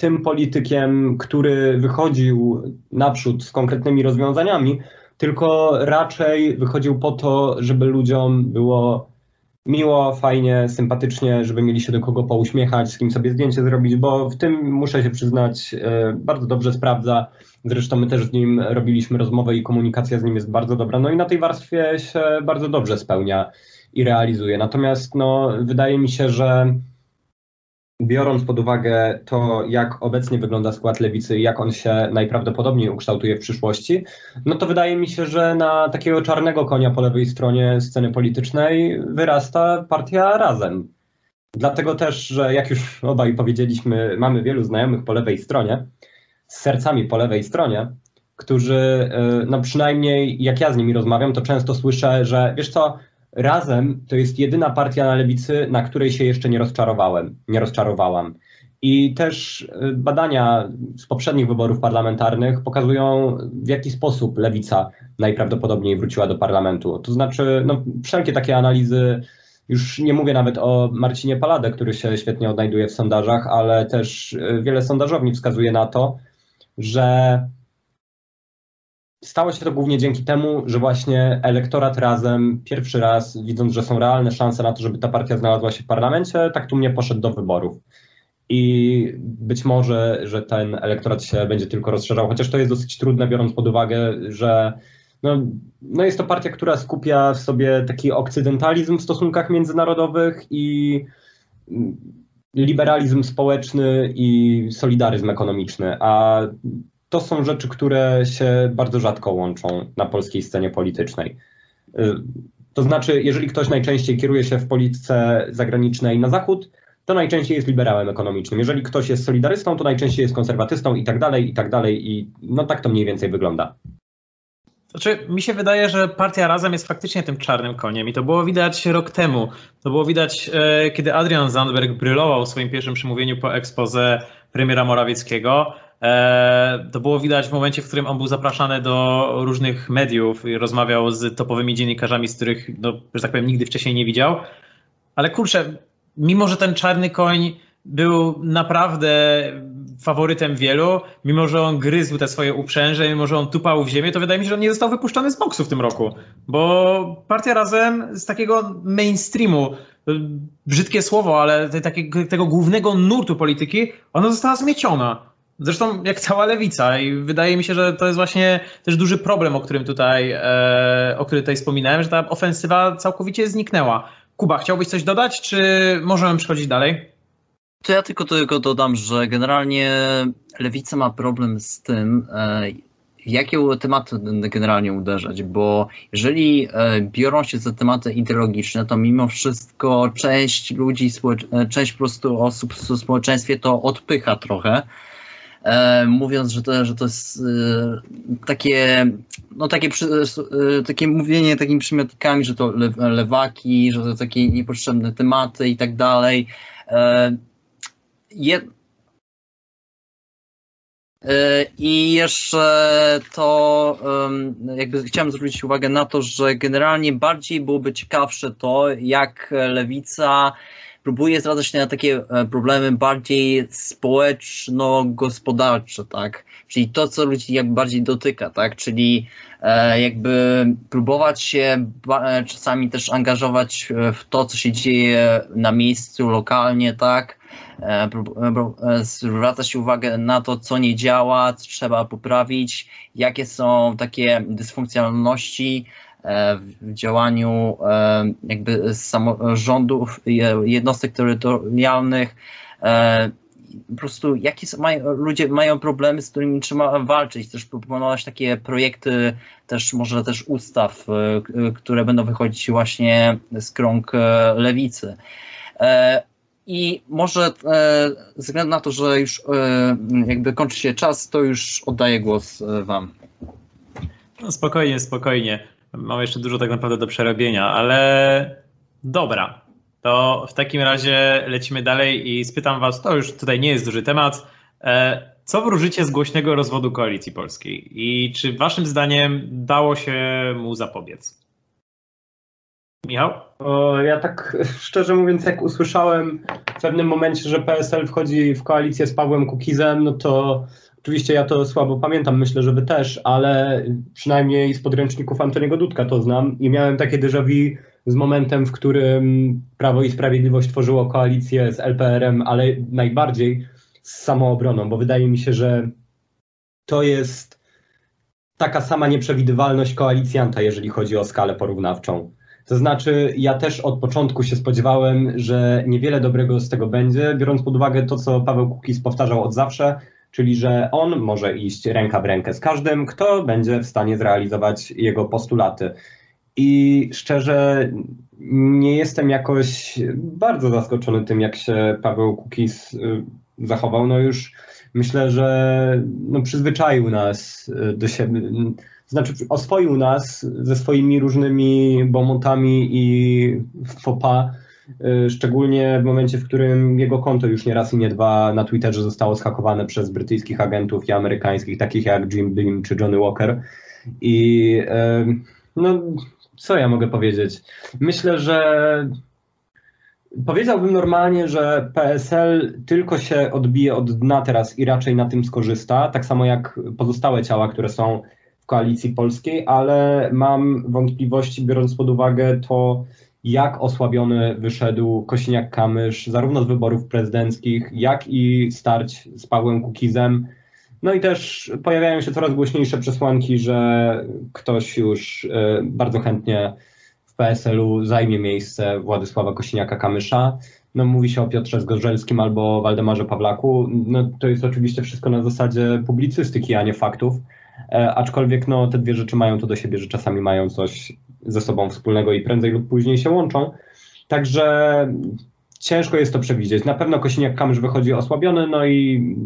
tym politykiem, który wychodził naprzód z konkretnymi rozwiązaniami, tylko raczej wychodził po to, żeby ludziom było miło, fajnie, sympatycznie, żeby mieli się do kogo pouśmiechać, z kim sobie zdjęcie zrobić, bo w tym muszę się przyznać, e, bardzo dobrze sprawdza. Zresztą my też z nim robiliśmy rozmowę i komunikacja z nim jest bardzo dobra. No i na tej warstwie się bardzo dobrze spełnia i realizuje. Natomiast no, wydaje mi się, że biorąc pod uwagę to, jak obecnie wygląda skład lewicy i jak on się najprawdopodobniej ukształtuje w przyszłości, no to wydaje mi się, że na takiego czarnego konia po lewej stronie sceny politycznej wyrasta partia razem. Dlatego też, że jak już obaj powiedzieliśmy, mamy wielu znajomych po lewej stronie, z sercami po lewej stronie, którzy, y, no przynajmniej jak ja z nimi rozmawiam, to często słyszę, że wiesz co, Razem to jest jedyna partia na lewicy, na której się jeszcze nie rozczarowałem, nie rozczarowałam. I też y, badania z poprzednich wyborów parlamentarnych pokazują, w jaki sposób lewica najprawdopodobniej wróciła do parlamentu. To znaczy, no, wszelkie takie analizy, już nie mówię nawet o Marcinie Paladę, który się świetnie odnajduje w sondażach, ale też y, wiele sondażowni wskazuje na to, że Stało się to głównie dzięki temu, że właśnie elektorat razem pierwszy raz, widząc, że są realne szanse na to, żeby ta partia znalazła się w parlamencie, tak tu mnie poszedł do wyborów. I być może, że ten elektorat się będzie tylko rozszerzał, chociaż to jest dosyć trudne, biorąc pod uwagę, że no, no jest to partia, która skupia w sobie taki okcydentalizm w stosunkach międzynarodowych i liberalizm społeczny i solidaryzm ekonomiczny, a to są rzeczy, które się bardzo rzadko łączą na polskiej scenie politycznej. Y, to znaczy, jeżeli ktoś najczęściej kieruje się w polityce zagranicznej na zachód, to najczęściej jest liberałem ekonomicznym. Jeżeli ktoś jest solidarystą, to najczęściej jest konserwatystą i tak dalej, i tak dalej. I no tak to mniej więcej wygląda. Znaczy, mi się wydaje, że partia Razem jest faktycznie tym czarnym koniem i to było widać rok temu. To było widać, e, kiedy Adrian Zandberg brylował w swoim pierwszym przemówieniu po ekspoze premiera Morawieckiego. E, to było widać w momencie, w którym on był zapraszany do różnych mediów i rozmawiał z topowymi dziennikarzami, z których, no, że tak powiem, nigdy wcześniej nie widział. Ale kurczę, mimo że ten czarny koń był naprawdę faworytem wielu, mimo że on gryzł te swoje uprzęże, mimo że on tupał w ziemię, to wydaje mi się, że on nie został wypuszczony z boksu w tym roku. Bo partia razem z takiego mainstreamu, brzydkie słowo, ale te, takiego, tego głównego nurtu polityki, ona została zmieciona. Zresztą jak cała lewica i wydaje mi się, że to jest właśnie też duży problem, o którym tutaj, e, o którym tutaj wspominałem, że ta ofensywa całkowicie zniknęła. Kuba, chciałbyś coś dodać, czy możemy przechodzić dalej? To ja tylko tylko dodam, że generalnie lewica ma problem z tym, e, jakie tematy generalnie uderzać, bo jeżeli e, biorą się za tematy ideologiczne, to mimo wszystko część ludzi, e, część po prostu osób w społeczeństwie to odpycha trochę. Mówiąc, że to, że to jest takie, no takie, takie mówienie takimi przymiotnikami, że to lewaki, że to takie niepotrzebne tematy i tak dalej. Je... E, I jeszcze to jakby chciałem zwrócić uwagę na to, że generalnie bardziej byłoby ciekawsze to, jak lewica próbuje zwracać się na takie e, problemy bardziej społeczno-gospodarcze, tak? Czyli to, co ludzi jakby bardziej dotyka, tak? Czyli e, jakby próbować się czasami też angażować w to, co się dzieje na miejscu, lokalnie, tak? E, e, zwracać uwagę na to, co nie działa, co trzeba poprawić, jakie są takie dysfunkcjonalności e, w działaniu jakby samorządów, jednostek terytorialnych, po prostu jakie są, mają, ludzie mają problemy, z którymi trzeba walczyć, też proponować takie projekty, też może też ustaw, które będą wychodzić właśnie z krąg lewicy. I może e, ze względu na to, że już e, jakby kończy się czas, to już oddaję głos e, Wam. No spokojnie, spokojnie. Mam jeszcze dużo tak naprawdę do przerobienia, ale dobra. To w takim razie lecimy dalej i spytam Was, to już tutaj nie jest duży temat. Co wróżycie z głośnego rozwodu koalicji polskiej i czy Waszym zdaniem dało się mu zapobiec? Michał? Ja tak szczerze mówiąc, jak usłyszałem w pewnym momencie, że PSL wchodzi w koalicję z Pawłem Kukizem, no to oczywiście ja to słabo pamiętam, myślę, że wy też, ale przynajmniej z podręczników Antoniego Dudka to znam i miałem takie déjà vu z momentem, w którym Prawo i Sprawiedliwość tworzyło koalicję z LPR-em, ale najbardziej z samoobroną, bo wydaje mi się, że to jest taka sama nieprzewidywalność koalicjanta, jeżeli chodzi o skalę porównawczą. To znaczy, ja też od początku się spodziewałem, że niewiele dobrego z tego będzie, biorąc pod uwagę to, co Paweł Kukiz powtarzał od zawsze, czyli że on może iść ręka w rękę z każdym, kto będzie w stanie zrealizować jego postulaty. I szczerze nie jestem jakoś bardzo zaskoczony tym, jak się Paweł Kukiz y, zachował. No już myślę, że no przyzwyczaił nas y, do siebie znaczy oswoił nas ze swoimi różnymi bomontami i fopa, y, szczególnie w momencie, w którym jego konto już nie raz i nie dwa na Twitterze zostało schakowane przez brytyjskich agentów i amerykańskich, takich jak Jim Beam czy Johnny Walker. I no, co ja mogę powiedzieć? Myślę, że Powiedziałbym normalnie, że PSL tylko się odbije od dna teraz i raczej na tym skorzysta, tak samo jak pozostałe ciała, które są w koalicji polskiej, ale mam wątpliwości, biorąc pod uwagę to, jak osłabiony wyszedł Kosiniak-Kamysz, zarówno z wyborów prezydenckich, jak i starć z Pawłem Kukizem. No i też pojawiają się coraz głośniejsze przesłanki, że ktoś już e, bardzo chętnie w PSL-u zajmie miejsce Władysława Kosiniaka-Kamysza. No, mówi się o Piotrze Zgorzelskim albo Waldemarze Pawlaku. No, to jest oczywiście wszystko na zasadzie publicystyki, a nie faktów. E, aczkolwiek no, te dwie rzeczy mają to do siebie, że czasami mają coś ze sobą wspólnego i prędzej lub później się łączą. Także ciężko jest to przewidzieć. Na pewno Kosiniak-Kamysz wychodzi osłabiony, no i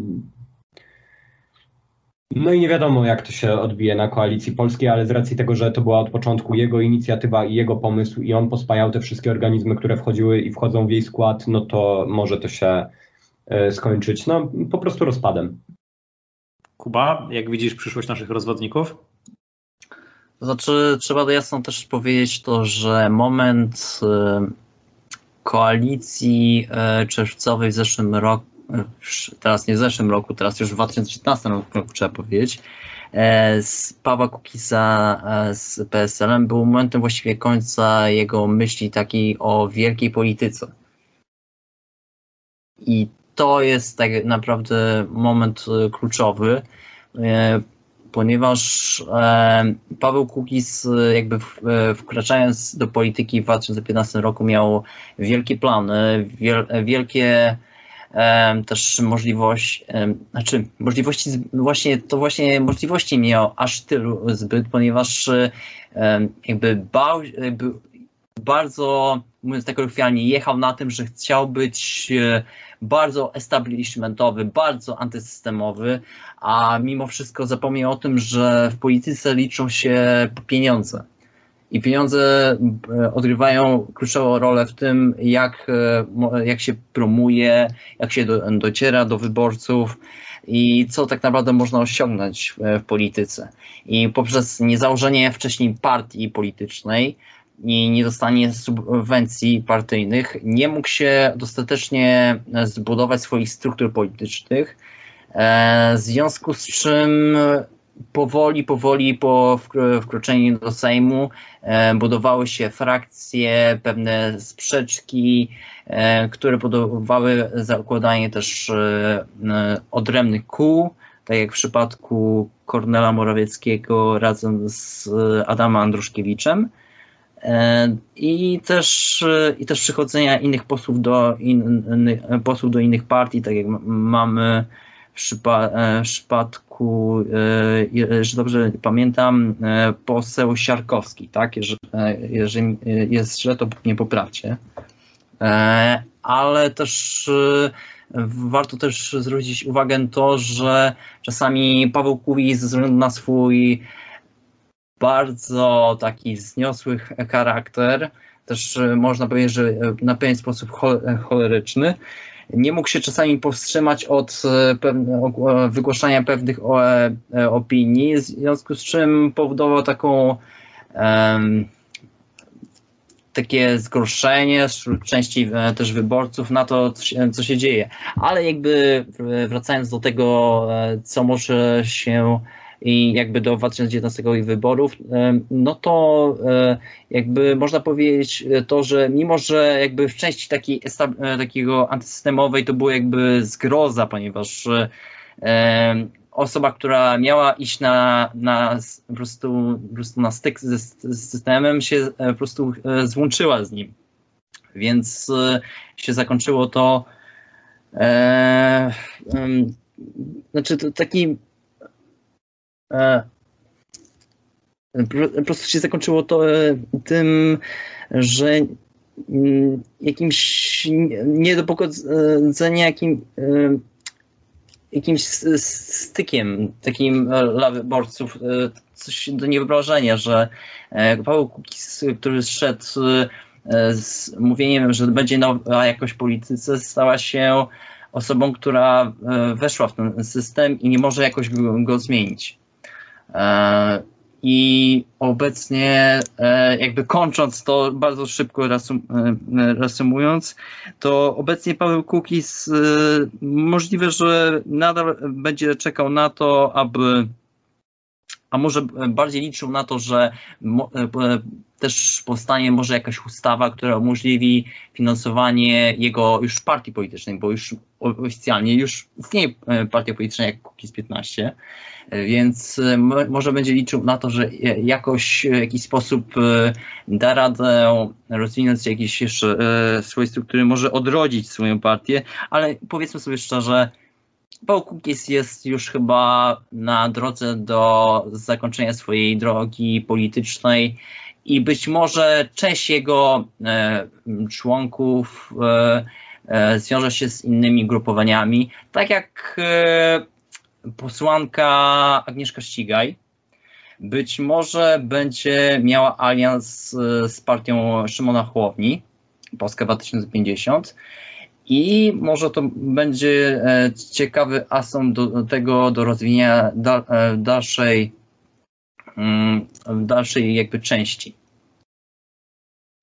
no i nie wiadomo, jak to się odbije na koalicji polskiej, ale z racji tego, że to była od początku jego inicjatywa i jego pomysł, i on pospajał te wszystkie organizmy, które wchodziły i wchodzą w jej skład, no to może to się e, skończyć no, po prostu rozpadem. Kuba, jak widzisz przyszłość naszych rozwodników? Znaczy, trzeba jasno też powiedzieć to, że moment y, koalicji y, czerwcowej w zeszłym roku teraz nie w zeszłym roku, teraz już w 2019 roku trzeba powiedzieć, z Pawła Kukisa z PSL-em był momentem właściwie końca jego myśli takiej o wielkiej polityce. I to jest tak naprawdę moment kluczowy, ponieważ e, Paweł Kukiz jakby e, wkraczając do polityki w 2015 roku miał wielkie plany, wielkie e, też możliwości, znaczy możliwości, właśnie to właśnie możliwości miał aż tylu zbyt, ponieważ jakby bał, jakby bardzo, mówiąc tak kolokwialnie, jechał na tym, że chciał być bardzo establishmentowy, bardzo antysystemowy, a mimo wszystko zapomniał o tym, że w polityce liczą się pieniądze. I pieniądze e, odgrywają kluczową rolę w tym, jak, e, jak się promuje, jak się do, dociera do wyborców i co tak naprawdę można osiągnąć w polityce. I poprzez niezałożenie wcześniej partii politycznej, i nie dostanie subwencji partyjnych, nie mógł się dostatecznie zbudować swoich struktur politycznych, e, w związku z czym powoli, powoli po wkroczeniu do Sejmu e, budowały się frakcje, pewne sprzeczki, e, które powodowały zakładanie też odrębnych kół, tak jak w przypadku Kornela Morawieckiego razem z Adamem Andruszkiewiczem. E, I też, e, I też przychodzenia innych posłów do, in, posłów do innych partii, tak jak mamy w, przypa e, w przypadku, że dobrze pamiętam, poseł Siarkowski, tak? Jeżeli jest źle, to nie poprawcie. Ale też warto też zwrócić uwagę to, że czasami Paweł Kuwis ze względu na swój bardzo taki wzniosły charakter, też e, można powiedzieć, że e, na pewien sposób e, choleryczny. Nie mógł się czasami powstrzymać od wygłaszania pewnych opinii, w związku z czym powodował taką takie zgorszenie wśród części też wyborców na to, co się, co się dzieje. Ale jakby wracając do tego, co może się i jakby do 2019 wyborów, no to e, jakby można powiedzieć to, że mimo, że jakby w części takiej, e, takiego antysystemowej to było jakby zgroza, ponieważ e, osoba, która miała iść na, na, po, prostu, po prostu na styk z, z systemem się po prostu złączyła z nim. Więc się zakończyło to e, znaczy to taki E, po prostu się zakończyło to e, tym, że mm, jakimś nie do pogodzenia jakim, e, jakimś stykiem takim dla wyborców, coś do niewyobrażenia, że Paweł Kukiz, który szedł z mówieniem, że będzie nowa jakość polityce, stała się osobą, która weszła w ten system i nie może jakoś go zmienić. E, I obecnie, e, jakby kończąc to bardzo szybko reasum, e, to obecnie Paweł Kukis możliwe, że nadal będzie czekał na to, aby a może bardziej liczył na to, że też powstanie może jakaś ustawa, która umożliwi finansowanie jego już partii politycznej, bo już oficjalnie już istnieje partia polityczna jak Kukiz 15 więc e, może będzie liczył na to, że jakoś w jakiś sposób e, da radę rozwinąć jakieś jeszcze e, swoje struktury, może odrodzić swoją partię, ale powiedzmy sobie szczerze, Paul Kukis jest już chyba na drodze do zakończenia swojej drogi politycznej i być może część jego członków zwiąże się z innymi grupowaniami, tak jak posłanka Agnieszka Ścigaj być może będzie miała alians z partią Szymona Chłowni, Polska 2050 i może to będzie e, ciekawy asom do tego, do rozwijania e, dalszej, mm, dalszej jakby części.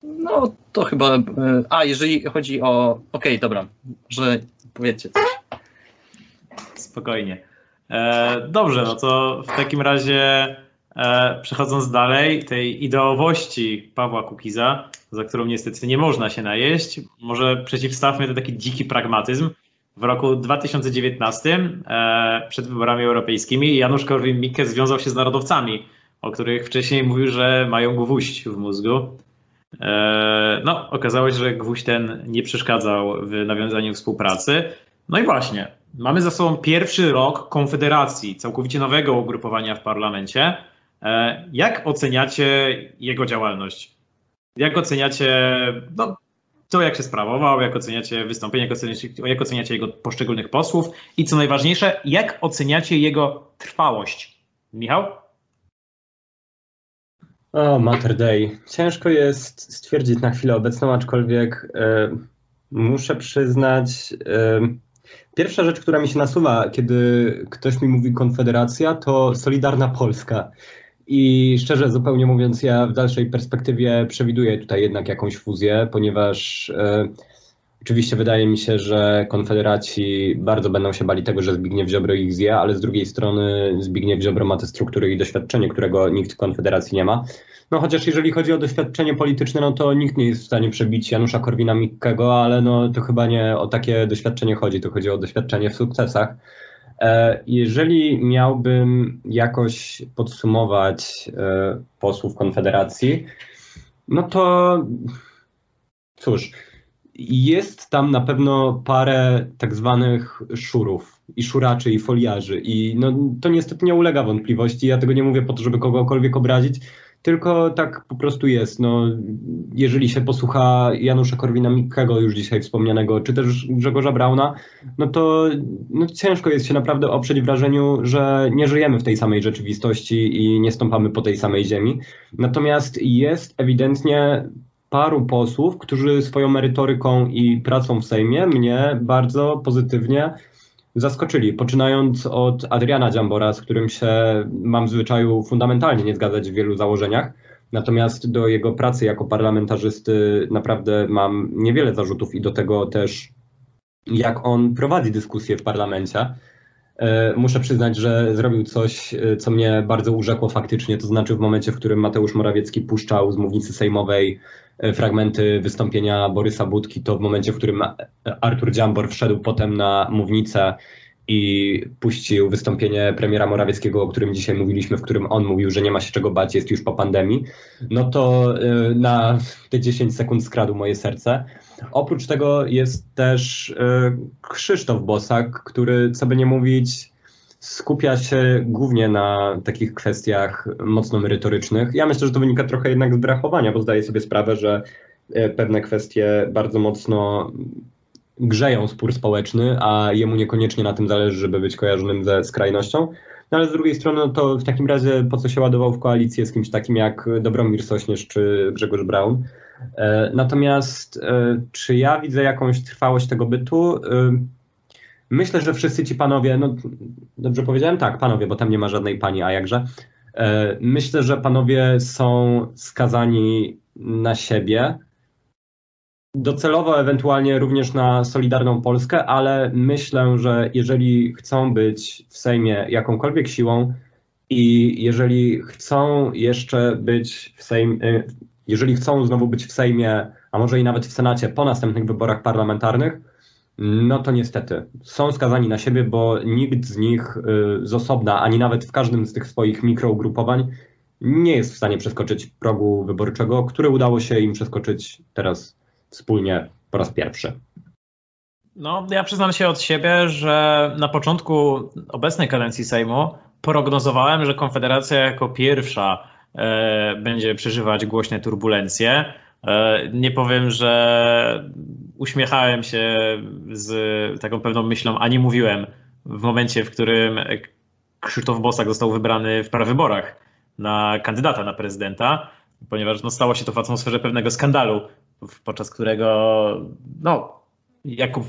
No to chyba, e, a jeżeli chodzi o, okej, okay, dobra, że powiedzcie coś. Spokojnie. E, dobrze, no to w takim razie e, przechodząc dalej, tej ideowości Pawła Kukiza, za którą niestety nie można się najeść, może przeciwstawmy to taki dziki pragmatyzm. W roku 2019 e, przed wyborami europejskimi Janusz Korwin-Mikke związał się z narodowcami, o których wcześniej mówił, że mają gwóźdź w mózgu. E, no, okazało się, że gwóźdź ten nie przeszkadzał w nawiązaniu współpracy. No i właśnie, mamy za sobą pierwszy rok Konfederacji, całkowicie nowego ugrupowania w parlamencie. E, jak oceniacie jego działalność? Jak oceniacie no, to, jak się sprawował, jak oceniacie wystąpienie, jak oceniacie, jak oceniacie jego poszczególnych posłów i co najważniejsze, jak oceniacie jego trwałość? Michał? O, Mater Day. Ciężko jest stwierdzić na chwilę obecną, aczkolwiek e, muszę przyznać, e, pierwsza rzecz, która mi się nasuwa, kiedy ktoś mi mówi Konfederacja, to Solidarna Polska. I szczerze zupełnie mówiąc, ja w dalszej perspektywie przewiduję tutaj jednak jakąś fuzję, ponieważ e, oczywiście wydaje mi się, że konfederaci bardzo będą się bali tego, że Zbigniew Ziobro ich zje, ale z drugiej strony Zbigniew Ziobro ma te struktury i doświadczenie, którego nikt w konfederacji nie ma. No chociaż jeżeli chodzi o doświadczenie polityczne, no to nikt nie jest w stanie przebić Janusza Korwina-Mikkego, ale no to chyba nie o takie doświadczenie chodzi, to chodzi o doświadczenie w sukcesach. E, jeżeli miałbym jakoś podsumować e, posłów Konfederacji, no to cóż, jest tam na pewno parę tak zwanych szurów i szuraczy i foliarzy i no, to niestety nie ulega wątpliwości. Ja tego nie mówię po to, żeby kogokolwiek obrazić, tylko tak po prostu jest. No, jeżeli się posłucha Janusza Korwina-Mikkego, już dzisiaj wspomnianego, czy też Grzegorza Brauna, no to no, ciężko jest się naprawdę oprzeć wrażeniu, że nie żyjemy w tej samej rzeczywistości i nie stąpamy po tej samej ziemi. Natomiast jest ewidentnie paru posłów, którzy swoją merytoryką i pracą w Sejmie mnie bardzo pozytywnie zaskoczyli. Poczynając od Adriana Dziambora, z którym się mam w zwyczaju fundamentalnie nie zgadzać w wielu założeniach. Natomiast do jego pracy jako parlamentarzysty naprawdę mam niewiele zarzutów i do tego też, jak on prowadzi dyskusję w parlamencie. E, muszę przyznać, że zrobił coś, e, co mnie bardzo urzekło faktycznie, to znaczy w momencie, w którym Mateusz Morawiecki puszczał z mównicy sejmowej fragmenty wystąpienia Borysa Budki, to w momencie, w którym Artur Dziambor wszedł potem na mównicę i puścił wystąpienie premiera Morawieckiego, o którym dzisiaj mówiliśmy, w którym on mówił, że nie ma się czego bać, jest już po pandemii, no to na te 10 sekund skradł moje serce. Oprócz tego jest też Krzysztof Bosak, który, co by nie mówić, skupia się głównie na takich kwestiach mocno merytorycznych. Ja myślę, że to wynika trochę jednak z brachowania, bo zdaję sobie sprawę, że pewne kwestie bardzo mocno grzeją spór społeczny, a jemu niekoniecznie na tym zależy, żeby być kojarzonym ze skrajnością. No ale z drugiej strony, no to w takim razie po co się ładował w koalicję z kimś takim jak Dobromir Sośnierz czy Grzegorz Braun? E, natomiast e, czy ja widzę jakąś trwałość tego bytu? E, myślę, że wszyscy ci panowie, no dobrze powiedziałem? Tak, panowie, bo tam nie ma żadnej pani, a jakże. Myślę, że panowie są skazani na siebie, docelowo ewentualnie również na Solidarną Polskę, ale myślę, że jeżeli chcą być w Sejmie jakąkolwiek siłą i jeżeli chcą jeszcze być w Sejmie, jeżeli chcą znowu być w Sejmie, a może i nawet w Senacie po następnych wyborach parlamentarnych, no to niestety są skazani na siebie, bo nikt z nich y, z osobna, ani nawet w każdym z tych swoich mikrougrupowań nie jest w stanie przeskoczyć progu wyborczego, który udało się im przeskoczyć teraz wspólnie po raz pierwszy. No, ja przyznam się od siebie, że na początku obecnej kadencji Sejmu prognozowałem, że Konfederacja jako pierwsza e, będzie przeżywać głośne turbulencje. E, nie powiem, że uśmiechałem się z taką pewną myślą, a nie mówiłem w momencie, w którym Krzysztof Bosak został wybrany w prawyborach na kandydata na prezydenta, ponieważ no, stało się to w atmosferze pewnego skandalu podczas którego no, Jakub,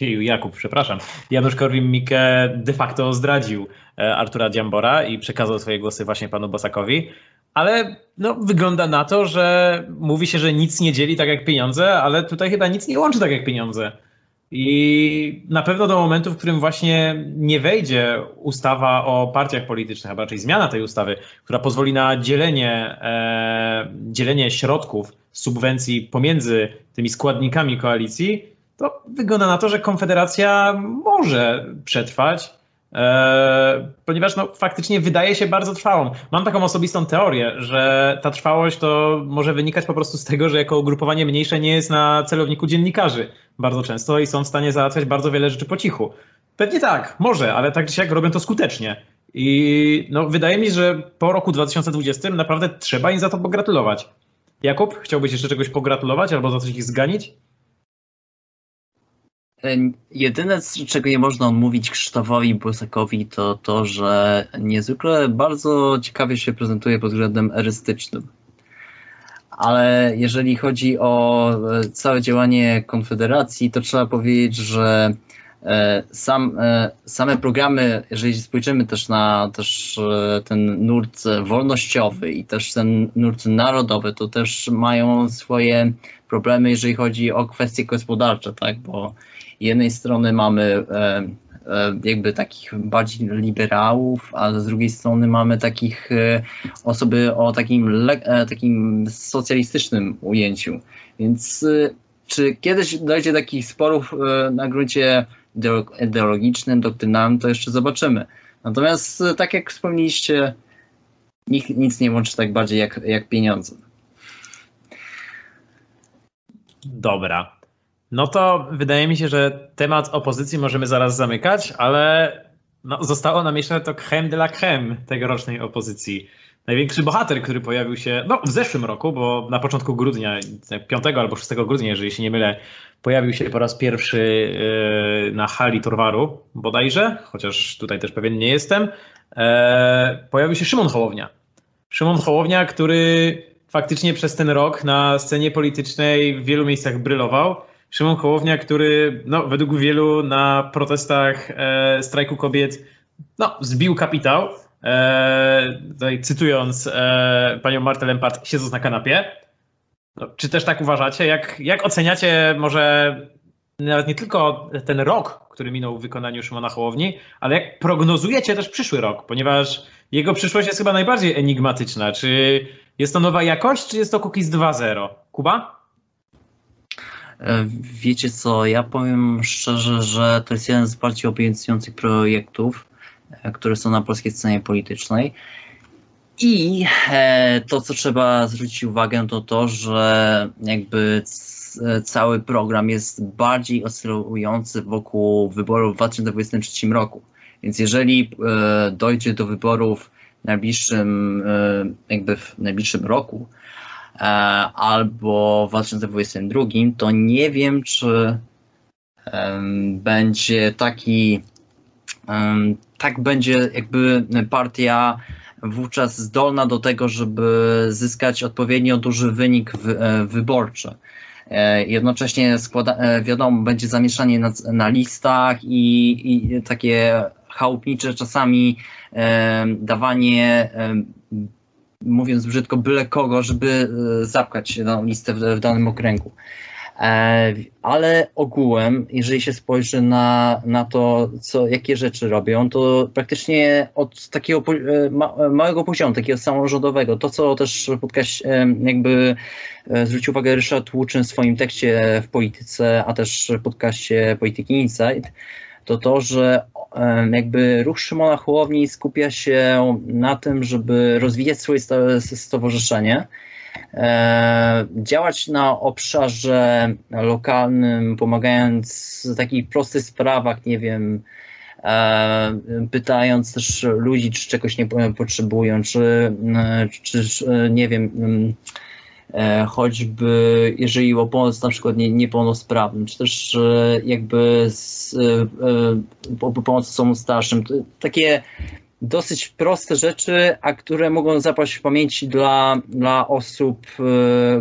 Jakub, przepraszam, Janusz Korwin-Mikke de facto zdradził e, Artura Dziambora i przekazał swoje głosy właśnie panu Bosakowi, ale no, wygląda na to, że mówi się, że nic nie dzieli tak jak pieniądze, ale tutaj chyba nic nie łączy tak jak pieniądze. I na pewno do momentu, w którym właśnie nie wejdzie ustawa o partiach politycznych, a raczej zmiana tej ustawy, która pozwoli na dzielenie, e, dzielenie środków subwencji pomiędzy tymi składnikami koalicji, to wygląda na to, że Konfederacja może przetrwać ponieważ no, faktycznie wydaje się bardzo trwałą. Mam taką osobistą teorię, że ta trwałość to może wynikać po prostu z tego, że jako ugrupowanie mniejsze nie jest na celowniku dziennikarzy bardzo często i są w stanie załatwiać bardzo wiele rzeczy po cichu. Pewnie tak, może, ale tak czy siak robią to skutecznie. I no, wydaje mi się, że po roku 2020 naprawdę trzeba im za to pogratulować. Jakub, chciałbyś jeszcze czegoś pogratulować albo za coś ich zganić? E, jedyne, czego nie można odmówić Krzysztofowi Bosakowi, to to, że niezwykle bardzo ciekawie się prezentuje pod względem erystycznym. Ale jeżeli chodzi o e, całe działanie Konfederacji, to trzeba powiedzieć, że e, sam, same programy, jeżeli spojrzymy też na też ten nurt wolnościowy i też ten nurt narodowy, to też mają swoje problemy, jeżeli chodzi o kwestie gospodarcze, tak? Bo jednej strony mamy e, e, jakby takich bardziej liberałów, a z drugiej strony mamy takich e, osoby o takim, takim socjalistycznym ujęciu. Więc czy kiedyś dojdzie do takich sporów na gruncie ideologicznym, doktrynalnym, to jeszcze zobaczymy. Natomiast tak jak wspomnieliście, nikt nic nie łączy tak bardziej jak, jak pieniądze. Dobra. No to wydaje mi się, że temat opozycji możemy zaraz zamykać, ale no, zostało nam jeszcze to creme de la creme tegorocznej opozycji. Największy bohater, który pojawił się no, w zeszłym roku, bo na początku grudnia, 5 albo 6 grudnia, jeżeli się nie mylę, pojawił się po raz pierwszy yy, na hali Torwaru bodajże, chociaż tutaj też pewien nie jestem. E, pojawił się Szymon Hołownia. Szymon Hołownia, który faktycznie przez ten rok na scenie politycznej w wielu miejscach brylował. Szymon Hołownia, który no, według wielu na protestach e, strajku kobiet no, zbił kapitał. E, tutaj cytując e, panią Martę Lempart, siedząc na kanapie. No, czy też tak uważacie? Jak, jak oceniacie może nawet nie tylko ten rok, który minął w wykonaniu Szymona Hołowni, ale jak prognozujecie też przyszły rok, ponieważ jego przyszłość jest chyba najbardziej enigmatyczna. Czy jest to nowa jakość, czy jest to Cookies 2.0? Kuba? E, wiecie co, ja powiem szczerze, że to jest jeden z bardziej obiecujących projektów, e, które są na polskiej scenie politycznej. I e, to, co trzeba zwrócić uwagę, to to, że jakby cały program jest bardziej oscylujący wokół wyborów w 2023 roku. Więc jeżeli dojdzie do wyborów w najbliższym, jakby w najbliższym roku, albo w 2022, to nie wiem, czy będzie taki, tak będzie jakby partia wówczas zdolna do tego, żeby zyskać odpowiednio duży wynik e, wyborczy. E, jednocześnie składa, wiadomo, będzie zamieszanie na, na listach i, i takie chałupnicze czasami dawanie mówiąc brzydko, byle kogo, żeby e, zapchać na listę w, w danym okręgu. E, ale ogółem, jeżeli się spojrzy na, na to, co, jakie rzeczy robią, to praktycznie od takiego e, ma, małego poziomu, takiego samorządowego, to co też podkaś, jakby zwrócił uwagę Ryszard Łuczyn w swoim tekście w polityce, a też w podcaście Polityki Insight, to to, że jakby ruch Szymona Hołowni skupia się na tym, żeby rozwijać swoje stowarzyszenie, e, działać na obszarze lokalnym, pomagając w takich prostych sprawach, nie wiem, e, pytając też ludzi, czy czegoś nie potrzebują, czy, czy nie wiem, E, choćby jeżeli o pomoc na przykład nie, niepełnosprawnym, czy też e, jakby z, e, pomoc osobom starszym. Takie dosyć proste rzeczy, a które mogą zapaść w pamięci dla, dla osób,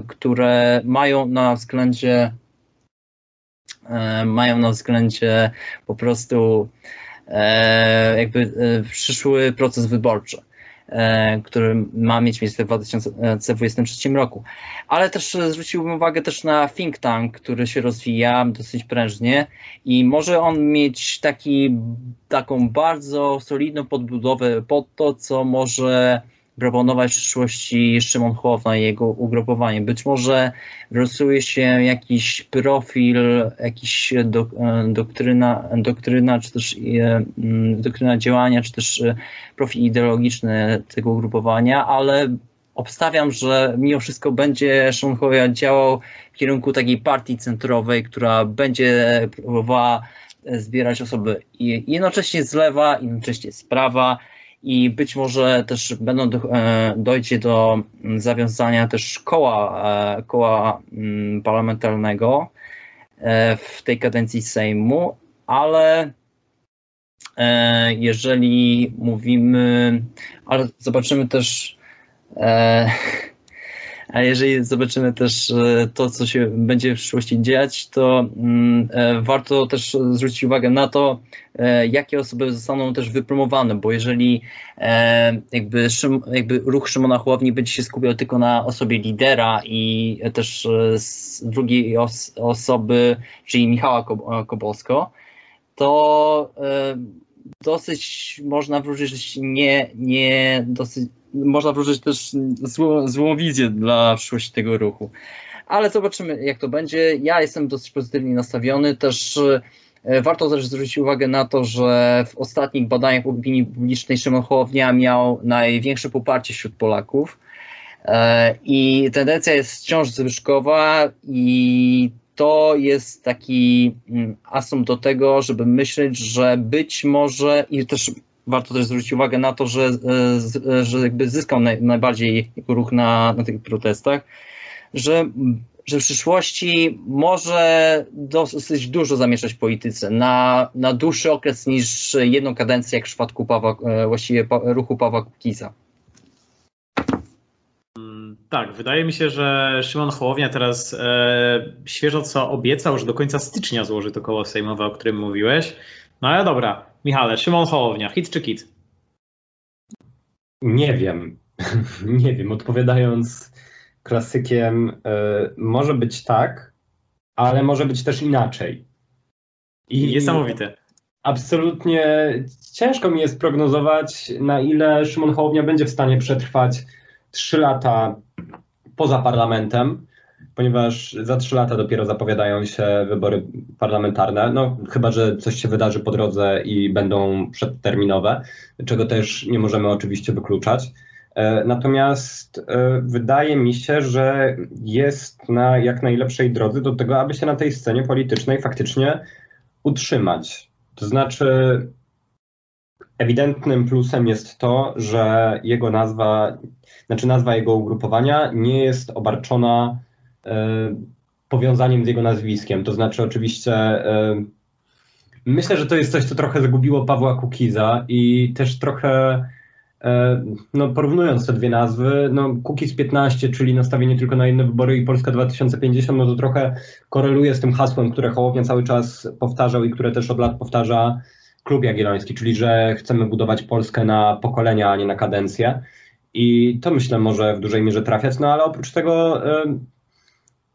które mają na względzie mają na względzie po prostu jakby przyszły proces wyborczy. E, który ma mieć miejsce w 2023 roku. Ale też zwróciłbym uwagę też na think tank, który się rozwija dosyć prężnie i może on mieć taki, taką bardzo solidną podbudowę pod to, co może proponować w przyszłości Szymon Hołownia i jego ugrupowanie. Być może rysuje się jakiś profil, jakiś do, e, doktryna, doktryna, czy też e, mm, doktryna działania, czy też e, profil ideologiczny tego ugrupowania, ale obstawiam, że mimo wszystko będzie Szymon Hołownia działał w kierunku takiej partii centrowej, która będzie próbowała zbierać osoby jednocześnie z lewa, jednocześnie z prawa, i być może też będą do, e, dojdzie do zawiązania też koła, e, koła mm, parlamentarnego e, w tej kadencji Sejmu, ale jeżeli mówimy, ale zobaczymy też a jeżeli zobaczymy też e, to, co się będzie w przyszłości dziać, to mm, e, warto też zwrócić uwagę na to, e, jakie osoby zostaną też wypromowane, bo jeżeli jakby, jakby ruch Szymona Hołowni będzie się skupiał tylko na osobie lidera i też drugiej os osoby, czyli Michała Kobolsko, to dosyć można wróżyć nie, nie dosyć można wróżyć też złą, złą wizję dla przyszłości tego ruchu. Ale zobaczymy, jak to będzie. Ja jestem dosyć pozytywnie nastawiony. Też e, warto też zwrócić uwagę na to, że w ostatnich badaniach opinii publicznej Szymon Hołownia miał największe poparcie wśród Polaków. E, I tendencja jest wciąż zwyżkowa i to jest taki mm, asum do tego, żeby myśleć, że być może i też warto też zwrócić uwagę na to, że, e, że jakby zyskał naj, najbardziej ruch na, na tych protestach, że, że w przyszłości może dosyć dużo zamieszać w polityce na, na dłuższy okres niż jedną kadencję, jak w przypadku Pawła, e, właściwie ruchu Pawła Kukiza. Mm, tak, wydaje mi się, że Szymon Hołownia teraz e, świeżo co obiecał, że do końca stycznia złoży to koło sejmowe, o którym mówiłeś. No ale dobra, Michale, Szymon Hołownia, hit czy kit? Nie wiem. (laughs) nie wiem. Odpowiadając klasykiem, y, może być tak, ale może być też inaczej. I Niesamowite. Absolutnie ciężko mi jest prognozować, na ile Szymon Hołownia będzie w stanie przetrwać trzy lata poza parlamentem ponieważ za trzy lata dopiero zapowiadają się wybory parlamentarne. No, chyba, że coś się wydarzy po drodze i będą przedterminowe, czego też nie możemy oczywiście wykluczać. E, natomiast e, wydaje mi się, że jest na jak najlepszej drodze do tego, aby się na tej scenie politycznej faktycznie utrzymać. To znaczy, ewidentnym plusem jest to, że jego nazwa, znaczy nazwa jego ugrupowania nie jest obarczona powiązaniem z jego nazwiskiem. To znaczy, oczywiście, e, myślę, że to jest coś, co trochę zagubiło Pawła Kukiza i też trochę. E, no, porównując te dwie nazwy, no, Kukiz 15, czyli nastawienie tylko na jedne wybory i Polska 2050, no to trochę koreluje z tym hasłem, które Hołownia cały czas powtarzał i które też od lat powtarza Klub Jagielloński, czyli że chcemy budować Polskę na pokolenia, a nie na kadencję. I to myślę może w dużej mierze trafiać, no ale oprócz tego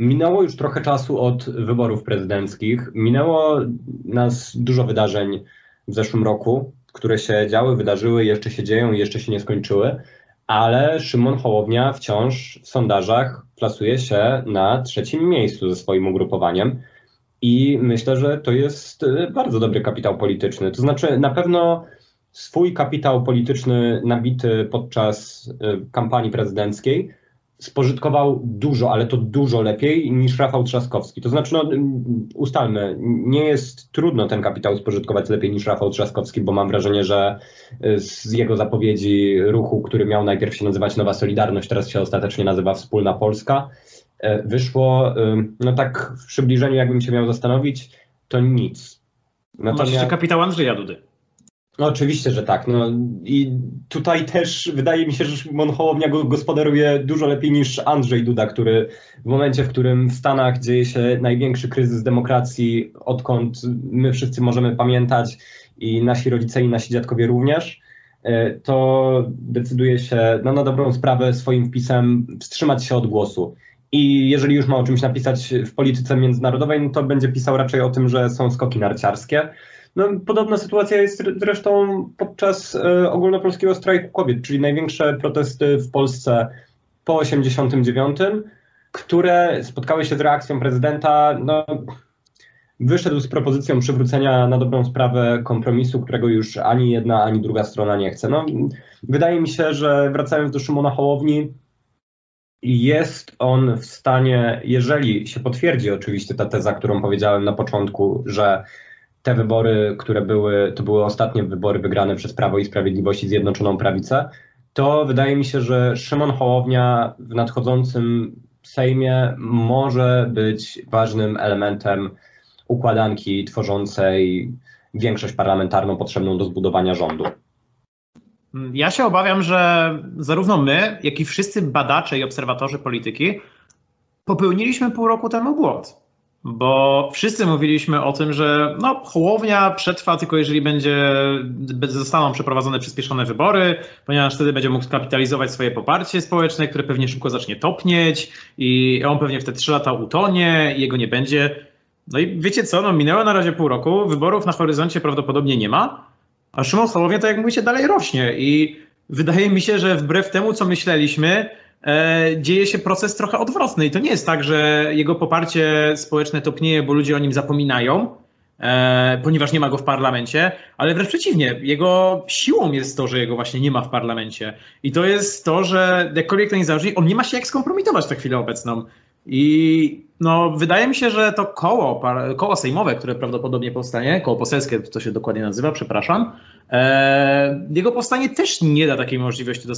Minęło już trochę czasu od wyborów prezydenckich. Minęło nas dużo wydarzeń w zeszłym roku, które się działy, wydarzyły, jeszcze się dzieją i jeszcze się nie skończyły, ale Szymon Hołownia wciąż w sondażach plasuje się na trzecim miejscu ze swoim ugrupowaniem. I myślę, że to jest bardzo dobry kapitał polityczny. To znaczy, na pewno swój kapitał polityczny nabity podczas y, kampanii prezydenckiej spożytkował dużo, ale to dużo lepiej niż Rafał Trzaskowski. To znaczy, no, ustalmy, nie jest trudno ten kapitał spożytkować lepiej niż Rafał Trzaskowski, bo mam wrażenie, że y, z jego zapowiedzi ruchu, który miał najpierw się nazywać Nowa Solidarność, teraz się ostatecznie nazywa Wspólna Polska, y, wyszło, y, no tak w przybliżeniu, jakbym się miał zastanowić, to nic. Natomiast... Masz kapitał Andrzeja Dudy. No oczywiście, że tak. No, I tutaj też wydaje mi się, że Szymon gospodaruje dużo lepiej niż Andrzej Duda, który w momencie, w którym w Stanach dzieje się największy kryzys demokracji, odkąd my wszyscy możemy pamiętać i nasi rodzice i nasi dziadkowie również, to decyduje się no, na dobrą sprawę swoim wpisem wstrzymać się od głosu. I jeżeli już ma o czymś napisać w polityce międzynarodowej, no to będzie pisał raczej o tym, że są skoki narciarskie. No, podobna sytuacja jest zresztą podczas e, ogólnopolskiego strajku kobiet, czyli największe protesty w Polsce po 89, które spotkały się z reakcją prezydenta. No, wyszedł z propozycją przywrócenia na dobrą sprawę kompromisu, którego już ani jedna, ani druga strona nie chce. No, wydaje mi się, że wracając do Szymona Hołowni, jest on w stanie, jeżeli się potwierdzi oczywiście ta teza, którą powiedziałem na początku, że te wybory, które były, to były ostatnie wybory wygrane przez Prawo i Sprawiedliwość i Zjednoczoną Prawicę, to wydaje mi się, że Szymon Hołownia w nadchodzącym Sejmie może być ważnym elementem układanki tworzącej większość parlamentarną potrzebną do zbudowania rządu. Ja się obawiam, że zarówno my, jak i wszyscy badacze i obserwatorzy polityki popełniliśmy pół roku temu błąd. Bo wszyscy mówiliśmy o tym, że no, Hołownia przetrwa tylko jeżeli będzie, zostaną przeprowadzone przyspieszone wybory, ponieważ wtedy będzie mógł skapitalizować swoje poparcie społeczne, które pewnie szybko zacznie topnieć i on pewnie w te trzy lata utonie i jego nie będzie. No i wiecie co, no minęło na razie pół roku, wyborów na horyzoncie prawdopodobnie nie ma, a Szymon Hołownia, tak jak mówicie, dalej rośnie i wydaje mi się, że wbrew temu, co myśleliśmy, dzieje się proces trochę odwrotny. I to nie jest tak, że jego poparcie społeczne topnieje, bo ludzie o nim zapominają, e, ponieważ nie ma go w parlamencie, ale wręcz przeciwnie, jego siłą jest to, że jego właśnie nie ma w parlamencie. I to jest to, że jakkolwiek to nie zależy, on nie ma się jak skompromitować na chwilę obecną. I no, wydaje mi się, że to koło, koło sejmowe, które prawdopodobnie powstanie, koło poselskie, to się dokładnie nazywa, przepraszam, e, jego powstanie też nie da takiej możliwości do,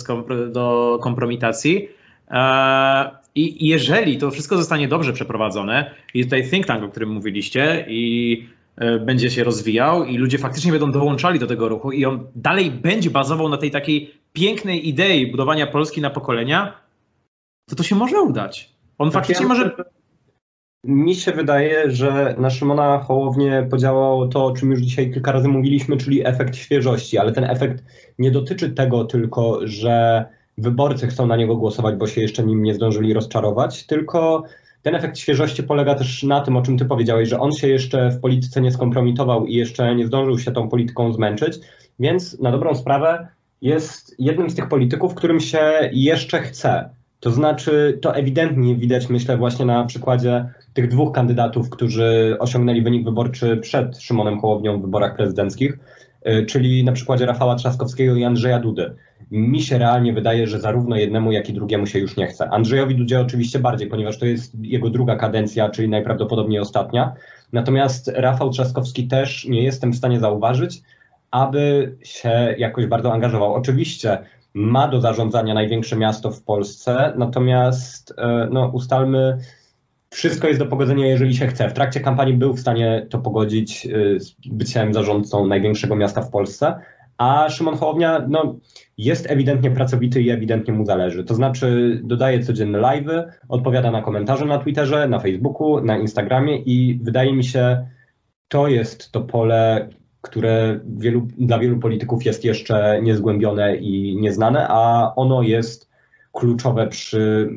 do kompromitacji. E, I jeżeli to wszystko zostanie dobrze przeprowadzone, i tutaj think tank, o którym mówiliście, i e, będzie się rozwijał, i ludzie faktycznie będą dołączali do tego ruchu, i on dalej będzie bazował na tej takiej pięknej idei budowania Polski na pokolenia, to to się może udać. On tak faktycznie ja może. Mi się wydaje, że na Szymona Hołownię podziałało to, o czym już dzisiaj kilka razy mówiliśmy, czyli efekt świeżości, ale ten efekt nie dotyczy tego tylko, że wyborcy chcą na niego głosować, bo się jeszcze nim nie zdążyli rozczarować, tylko ten efekt świeżości polega też na tym, o czym ty powiedziałeś, że on się jeszcze w polityce nie skompromitował i jeszcze nie zdążył się tą polityką zmęczyć, więc na dobrą sprawę jest jednym z tych polityków, którym się jeszcze chce. To znaczy, to ewidentnie widać, myślę, właśnie na przykładzie tych dwóch kandydatów, którzy osiągnęli wynik wyborczy przed Szymonem Hołownią w wyborach prezydenckich, y, czyli na przykładzie Rafała Trzaskowskiego i Andrzeja Dudy. Mi się realnie wydaje, że zarówno jednemu, jak i drugiemu się już nie chce. Andrzejowi Dudzie oczywiście bardziej, ponieważ to jest jego druga kadencja, czyli najprawdopodobniej ostatnia. Natomiast Rafał Trzaskowski też nie jestem w stanie zauważyć, aby się jakoś bardzo angażował. Oczywiście ma do zarządzania największe miasto w Polsce, natomiast e, no, ustalmy, wszystko jest do pogodzenia, jeżeli się chce. W trakcie kampanii był w stanie to pogodzić e, z byciem zarządcą największego miasta w Polsce, a Szymon Hołownia no, jest ewidentnie pracowity i ewidentnie mu zależy. To znaczy dodaje codzienne live'y, odpowiada na komentarze na Twitterze, na Facebooku, na Instagramie i wydaje mi się, to jest to pole, które wielu, dla wielu polityków jest jeszcze niezgłębione i nieznane, a ono jest kluczowe przy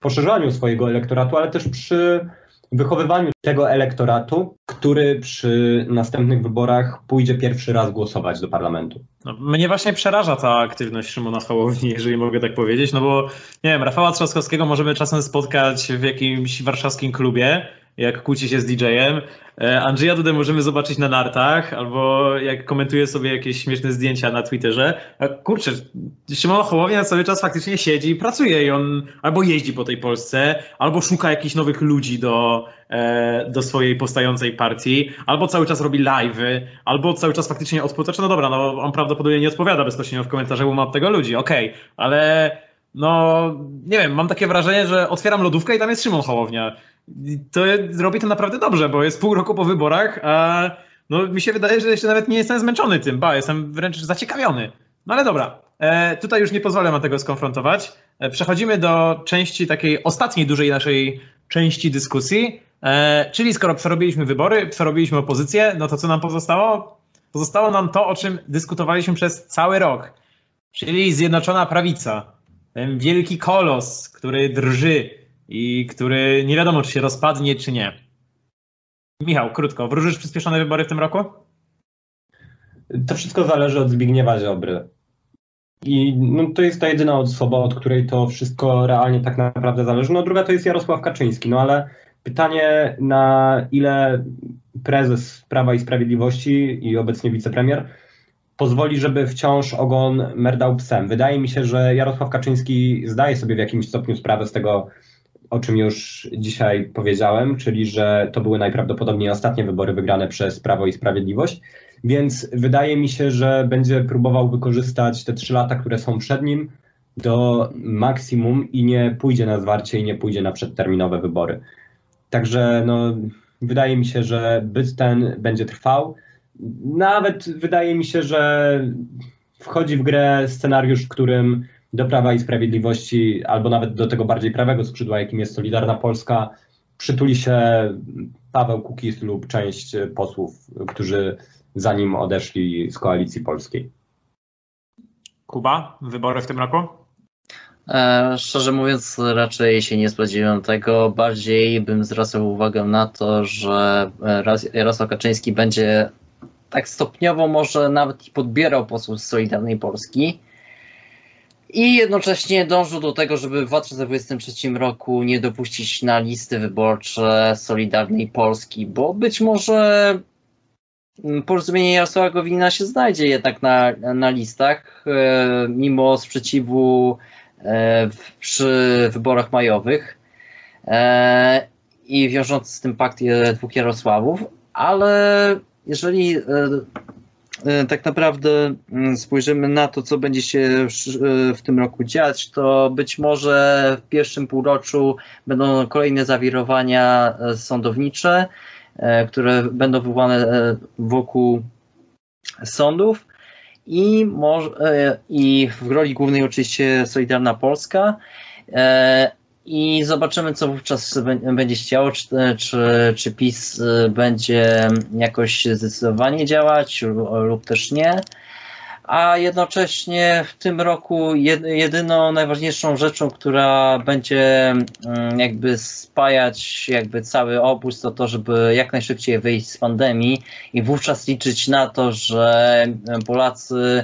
poszerzaniu swojego elektoratu, ale też przy wychowywaniu tego elektoratu, który przy następnych wyborach pójdzie pierwszy raz głosować do parlamentu. No, mnie właśnie przeraża ta aktywność Szymona Hołowni, jeżeli mogę tak powiedzieć, no bo nie wiem, Rafała Trzaskowskiego możemy czasem spotkać w jakimś warszawskim klubie, jak kłóci się z DJ-em. E, Andrzeja Dudę możemy zobaczyć na nartach, albo jak komentuje sobie jakieś śmieszne zdjęcia na Twitterze. A kurczę, Szymon Hołownia cały czas faktycznie siedzi i pracuje i on albo jeździ po tej Polsce, albo szuka jakichś nowych ludzi do, e, do swojej powstającej partii, albo cały czas robi live'y, albo cały czas faktycznie odpowiada. Znaczy, no dobra, no on prawdopodobnie nie odpowiada bezpośrednio w komentarzach, bo ma od tego ludzi, okej, okay, ale no nie wiem, mam takie wrażenie, że otwieram lodówkę i tam jest Szymon Hołownia to robi to naprawdę dobrze, bo jest pół roku po wyborach, a no, mi się wydaje, że jeszcze nawet nie jestem zmęczony tym, ba, jestem wręcz zaciekawiony. No ale dobra, e, tutaj już nie pozwolę wam tego skonfrontować. E, przechodzimy do części takiej ostatniej dużej naszej części dyskusji, e, czyli skoro przerobiliśmy wybory, przerobiliśmy opozycję, no to co nam pozostało? pozostało nam to, o czym dyskutowaliśmy przez cały rok, czyli Zjednoczona Prawica. Ten wielki kolos, który drży i który nie wiadomo, czy się rozpadnie, czy nie. Michał, krótko, wróżysz przyspieszone wybory w tym roku? To wszystko zależy od Zbigniewa Ziobry. I no, to jest ta jedyna osoba, od której to wszystko realnie tak naprawdę zależy. No druga to jest Jarosław Kaczyński, no ale pytanie na ile prezes Prawa i Sprawiedliwości i obecnie wicepremier pozwoli, żeby wciąż ogon merdał psem. Wydaje mi się, że Jarosław Kaczyński zdaje sobie w jakimś stopniu sprawę z tego, o czym już dzisiaj powiedziałem, czyli że to były najprawdopodobniej ostatnie wybory wygrane przez Prawo i Sprawiedliwość. Więc wydaje mi się, że będzie próbował wykorzystać te trzy lata, które są przed nim, do maksimum i nie pójdzie na zwarcie i nie pójdzie na przedterminowe wybory. Także no, wydaje mi się, że byt ten będzie trwał. Nawet wydaje mi się, że wchodzi w grę scenariusz, w którym do Prawa i Sprawiedliwości, albo nawet do tego bardziej prawego skrzydła, jakim jest Solidarna Polska, przytuli się Paweł Kukiz lub część posłów, którzy zanim odeszli z koalicji polskiej. Kuba, wybory w tym roku? E, szczerze mówiąc, raczej się nie spodziewam tego. Bardziej bym zwracał uwagę na to, że Jarosław Kaczyński będzie tak stopniowo może nawet podbierał posłów z Solidarnej Polski i jednocześnie dążył do tego, żeby w 2023 roku nie dopuścić na listy wyborcze Solidarnej Polski, bo być może Mm, porozumienie Jarosława Gowina się znajdzie jednak na, na listach, e, mimo sprzeciwu e, przy wyborach majowych e, i wiążący z tym pakt dwóch Jarosławów, ale jeżeli tak naprawdę mm, spojrzymy na to, co będzie się w tym roku dziać, to być może w pierwszym półroczu będą kolejne zawirowania sądownicze, E, które będą wywołane e, wokół sądów i, może, e, i w roli głównej oczywiście Solidarna Polska. I zobaczymy, co wówczas będzie się działo, czy, czy, czy PiS będzie jakoś zdecydowanie działać lub też nie. A jednocześnie w tym roku jedyną najważniejszą rzeczą, która będzie mm, jakby spajać jakby cały obóz, to to, żeby jak najszybciej wyjść z pandemii i wówczas liczyć na to, że Polacy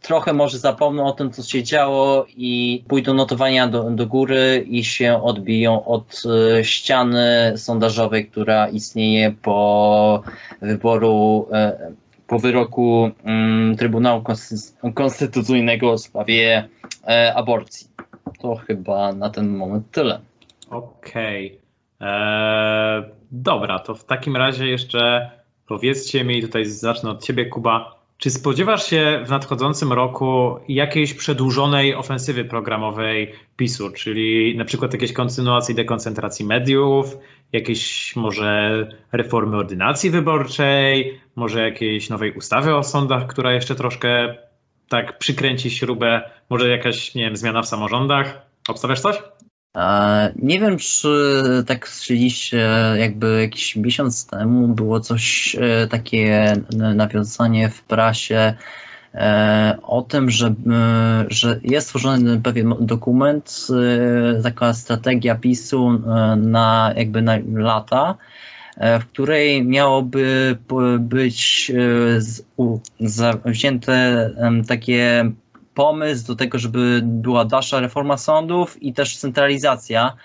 trochę może zapomną o tym, co się działo i pójdą notowania do, do góry i się odbiją od e, ściany sondażowej, która istnieje po wyboru e, po wyroku mm, Trybunału Konstytucyjnego w sprawie e, aborcji. To chyba na ten moment tyle. Okej. Okay. Dobra, to w takim razie jeszcze powiedzcie mi, tutaj zacznę od ciebie, Kuba. Czy spodziewasz się w nadchodzącym roku jakiejś przedłużonej ofensywy programowej PiSu, czyli na przykład jakiejś kontynuacji dekoncentracji mediów, jakiejś może reformy ordynacji wyborczej, może jakiejś nowej ustawy o sądach, która jeszcze troszkę tak przykręci śrubę, może jakaś, nie wiem, zmiana w samorządach? Obstawiasz coś? Nie wiem, czy tak słyszeliście, jakby jakiś miesiąc temu było coś e, takie nawiązanie w prasie e, o tym, że, e, że jest stworzony pewien dokument, taka strategia PiSu na jakby na lata, w której miałoby być wzięte takie pomysł do tego, żeby była dalsza reforma sądów i też centralizacja,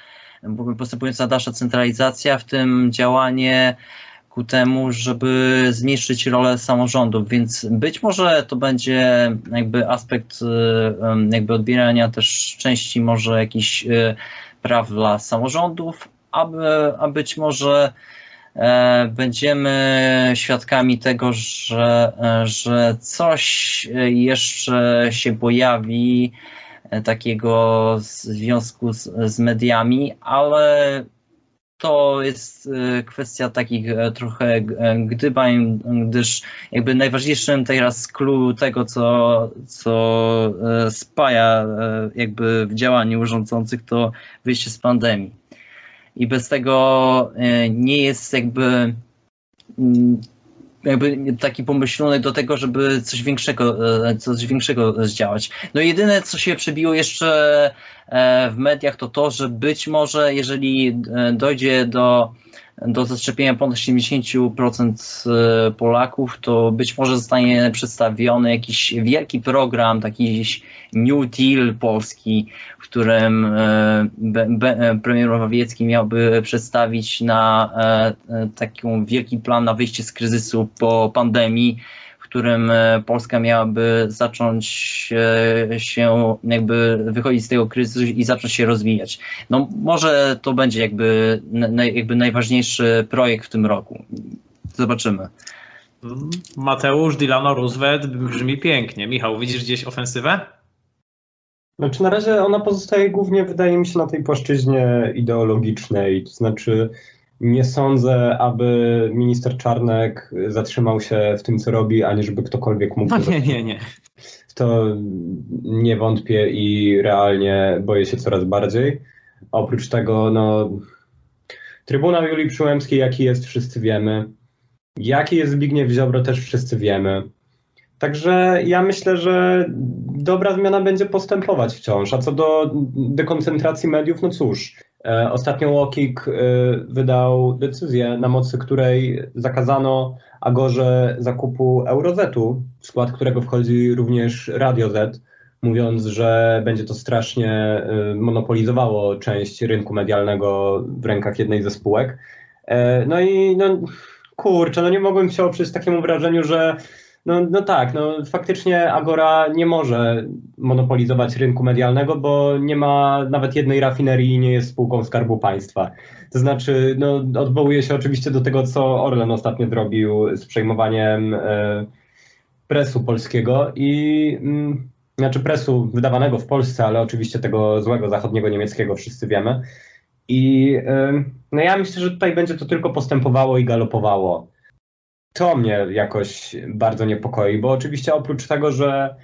postępująca dalsza centralizacja, w tym działanie ku temu, żeby zmniejszyć rolę samorządów, więc być może to będzie jakby aspekt jakby odbierania też części może jakichś e, praw dla samorządów, aby, a być może będziemy świadkami tego, że, e, że coś jeszcze się pojawi e, takiego w związku z, z mediami, ale to jest kwestia takich trochę gdybań, gdyż jakby najważniejszym teraz clue tego, co, co spaja jakby w działaniu rządzących, to wyjście z pandemii i bez tego e, nie jest jakby mm, jakby taki pomyślony do tego, żeby coś większego, e, coś większego zdziałać. No jedyne, co się przebiło jeszcze e, w mediach, to to, że być może, jeżeli dojdzie do do zaszczepienia ponad 70% e, Polaków, to być może zostanie przedstawiony jakiś wielki program, taki New Deal polski, w którym e, e, premier Morawiecki miałby przedstawić na taki wielki plan na wyjście z kryzysu po pandemii, którym e, Polska miałaby zacząć się jakby wychodzić z tego kryzysu i zacząć się rozwijać. No może to będzie jakby, jakby najważniejszy projekt w tym roku. Zobaczymy. Mateusz Dilano Roosevelt brzmi pięknie. Michał, widzisz gdzieś ofensywę? Znaczy na razie ona pozostaje głównie, wydaje mi się, na tej płaszczyźnie ideologicznej, to znaczy nie sądzę, aby minister Czarnek zatrzymał się w tym, co robi, ani żeby ktokolwiek mógł. No nie, nie, nie. To nie wątpię i realnie boję się coraz bardziej. Oprócz tego, no, Trybunał Julii Przyłębskiej, jaki jest, wszyscy wiemy. Jaki jest Zbigniew Ziobro, też wszyscy wiemy. Także ja myślę, że dobra zmiana będzie postępować wciąż. A co do dekoncentracji mediów, no cóż, ostatnio Łokik e, wydał decyzję, na mocy której zakazano Agorze zakupu Eurozetu, w skład którego wchodzi również Radio Z, mówiąc, że będzie to strasznie e, monopolizowało część rynku medialnego w rękach jednej ze spółek. No i no, kurczę, no nie mogłem się oprzeć takiemu wrażeniu, że no, no tak, no faktycznie Agora nie może monopolizować rynku medialnego, bo nie ma nawet jednej rafinerii i nie jest spółką Skarbu Państwa. To znaczy, no, odwołuje się oczywiście do tego, co Orlen ostatnio zrobił z przejmowaniem e, presu polskiego i mm, znaczy presu wydawanego w Polsce, ale oczywiście tego złego zachodniego niemieckiego wszyscy wiemy. I e, no ja myślę, że tutaj będzie to tylko postępowało i galopowało to mnie jakoś bardzo niepokoi, bo oczywiście oprócz tego, że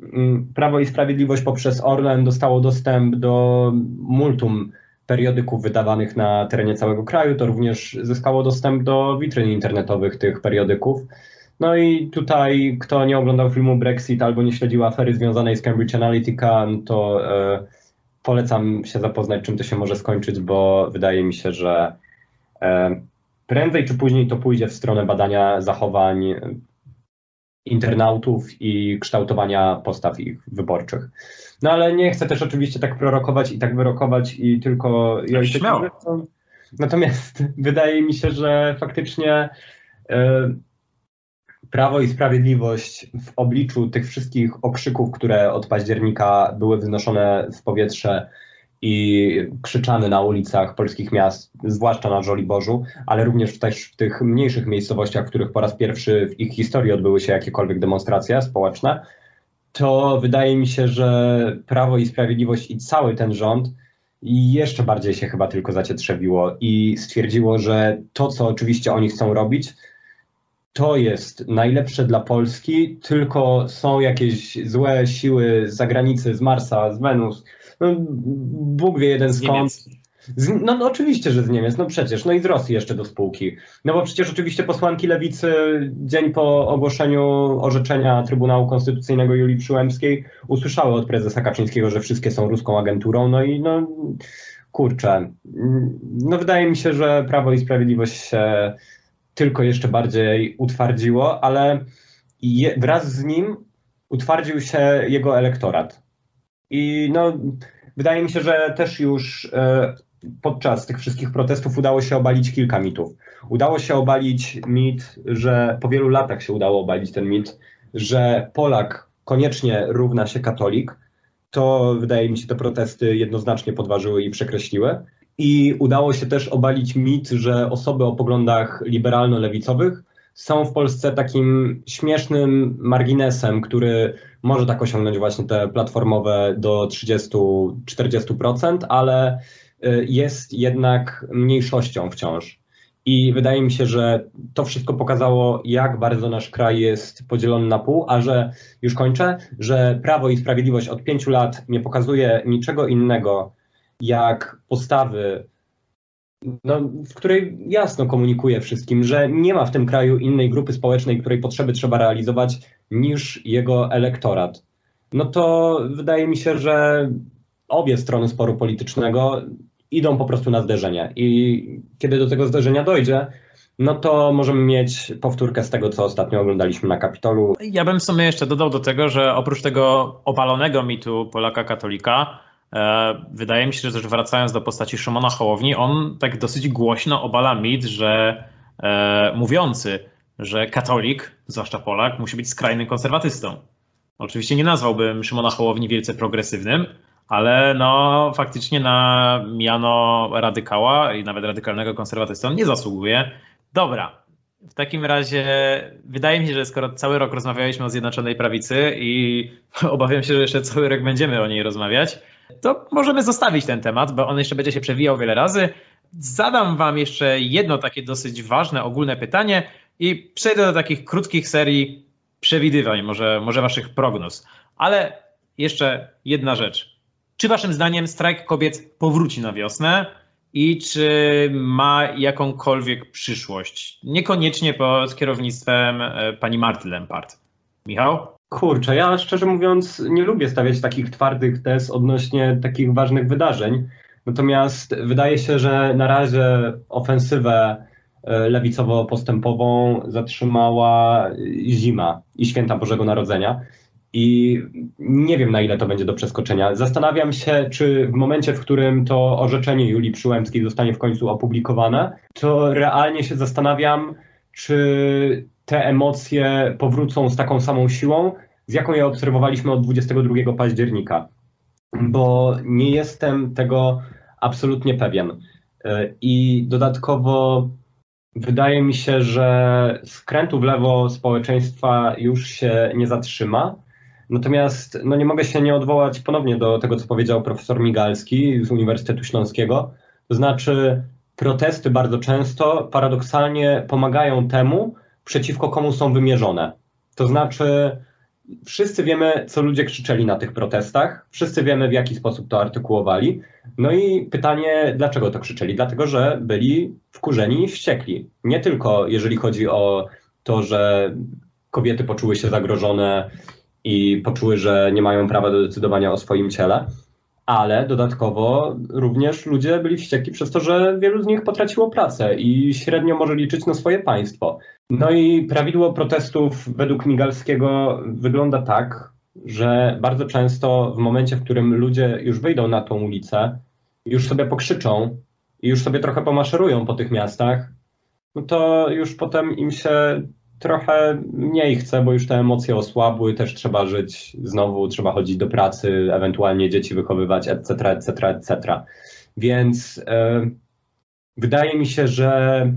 mm, Prawo i Sprawiedliwość poprzez Orlen dostało dostęp do multum periodyków wydawanych na terenie całego kraju, to również zyskało dostęp do witryn internetowych tych periodyków. No i tutaj, kto nie oglądał filmu Brexit albo nie śledził afery związanej z Cambridge Analytica, to e, polecam się zapoznać, czym to się może skończyć, bo wydaje mi się, że e, prędzej czy później to pójdzie w stronę badania zachowań internautów i kształtowania postaw ich wyborczych. No ale nie chcę też oczywiście tak prorokować i tak wyrokować i tylko... Ja śmiało. Natomiast (laughs) wydaje mi się, że faktycznie y, Prawo i Sprawiedliwość w obliczu tych wszystkich okrzyków, które od października były wynoszone w powietrze i krzyczany na ulicach polskich miast, zwłaszcza na Żoliborzu, ale również też w tych mniejszych miejscowościach, w których po raz pierwszy w ich historii odbyły się jakiekolwiek demonstracje społeczne, to wydaje mi się, że Prawo i Sprawiedliwość i cały ten rząd jeszcze bardziej się chyba tylko zacietrzewiło i stwierdziło, że to, co oczywiście oni chcą robić, to jest najlepsze dla Polski, tylko są jakieś złe siły z zagranicy, z Marsa, z Wenus, no, Bóg wie jeden skąd. Z, no, no, oczywiście, że z Niemiec, no przecież, no i z Rosji jeszcze do spółki. No bo przecież oczywiście posłanki lewicy dzień po ogłoszeniu orzeczenia Trybunału Konstytucyjnego Julii Przyłębskiej usłyszały od prezesa Kaczyńskiego, że wszystkie są ruską agenturą, no i no kurczę, no wydaje mi się, że Prawo i Sprawiedliwość się tylko jeszcze bardziej utwardziło, ale je, wraz z nim utwardził się jego elektorat. I no, wydaje mi się, że też już e, podczas tych wszystkich protestów udało się obalić kilka mitów. Udało się obalić mit, że po wielu latach się udało obalić ten mit, że Polak koniecznie równa się katolik. To wydaje mi się, te protesty jednoznacznie podważyły i przekreśliły. I udało się też obalić mit, że osoby o poglądach liberalno-lewicowych są w Polsce takim śmiesznym marginesem, który może tak osiągnąć właśnie te platformowe do 30-40%, ale y, jest jednak mniejszością wciąż. I wydaje mi się, że to wszystko pokazało, jak bardzo nasz kraj jest podzielony na pół, a że już kończę, że Prawo i Sprawiedliwość od pięciu lat nie pokazuje niczego innego jak postawy no, w której jasno komunikuje wszystkim, że nie ma w tym kraju innej grupy społecznej, której potrzeby trzeba realizować niż jego elektorat. No to wydaje mi się, że obie strony sporu politycznego idą po prostu na zderzenie. I kiedy do tego zderzenia dojdzie, no to możemy mieć powtórkę z tego, co ostatnio oglądaliśmy na Kapitolu. Ja bym w sumie jeszcze dodał do tego, że oprócz tego opalonego mitu Polaka katolika, e, wydaje mi się, że też wracając do postaci Szymona Hołowni, on tak dosyć głośno obala mit, że e, mówiący, że katolik, zwłaszcza Polak, musi być skrajnym konserwatystą. Oczywiście nie nazwałbym Szymona Hołowni wielce progresywnym, ale no faktycznie na miano radykała i nawet radykalnego konserwatystą nie zasługuje. Dobra, w takim razie wydaje mi się, że skoro cały rok rozmawialiśmy o Zjednoczonej Prawicy i (laughs) obawiam się, że jeszcze cały rok będziemy o niej rozmawiać, to możemy zostawić ten temat, bo on jeszcze będzie się przewijał wiele razy. Zadam Wam jeszcze jedno takie dosyć ważne, ogólne pytanie i przejdę do takich krótkich serii przewidywań, może, może Waszych prognoz. Ale jeszcze jedna rzecz. Czy Waszym zdaniem strajk kobiet powróci na wiosnę? i czy ma jakąkolwiek przyszłość. Niekoniecznie pod kierownictwem e, pani Marty Lempart. Michał? Kurczę, ja szczerze mówiąc nie lubię stawiać takich twardych tez odnośnie takich ważnych wydarzeń. Natomiast wydaje się, że na razie ofensywę e, lewicowo-postępową zatrzymała zima i święta Bożego Narodzenia. I nie wiem, na ile to będzie do przeskoczenia. Zastanawiam się, czy w momencie, w którym to orzeczenie Julii Przyłębskiej zostanie w końcu opublikowane, to realnie się zastanawiam, czy te emocje powrócą z taką samą siłą, z jaką je obserwowaliśmy od 22 października. Bo nie jestem tego absolutnie pewien. I dodatkowo wydaje mi się, że skrętu w lewo społeczeństwa już się nie zatrzyma Natomiast no nie mogę się nie odwołać ponownie do tego, co powiedział profesor Migalski z Uniwersytetu Śląskiego. To znaczy, protesty bardzo często paradoksalnie pomagają temu, przeciwko komu są wymierzone. To znaczy, wszyscy wiemy, co ludzie krzyczeli na tych protestach, wszyscy wiemy, w jaki sposób to artykułowali. No i pytanie, dlaczego to krzyczeli? Dlatego, że byli wkurzeni i wściekli. Nie tylko jeżeli chodzi o to, że kobiety poczuły się zagrożone i poczuły, że nie mają prawa do decydowania o swoim ciele, ale dodatkowo również ludzie byli wściekli przez to, że wielu z nich potraciło pracę i średnio może liczyć na swoje państwo. No i prawidło protestów według Migalskiego wygląda tak, że bardzo często w momencie, w którym ludzie już wyjdą na tą ulicę, już sobie pokrzyczą i już sobie trochę pomaszerują po tych miastach, no to już potem im się trochę mniej chcę, bo już te emocje osłabły, też trzeba żyć znowu, trzeba chodzić do pracy, ewentualnie dzieci wychowywać, etc., etc., etc. Więc e, wydaje mi się, że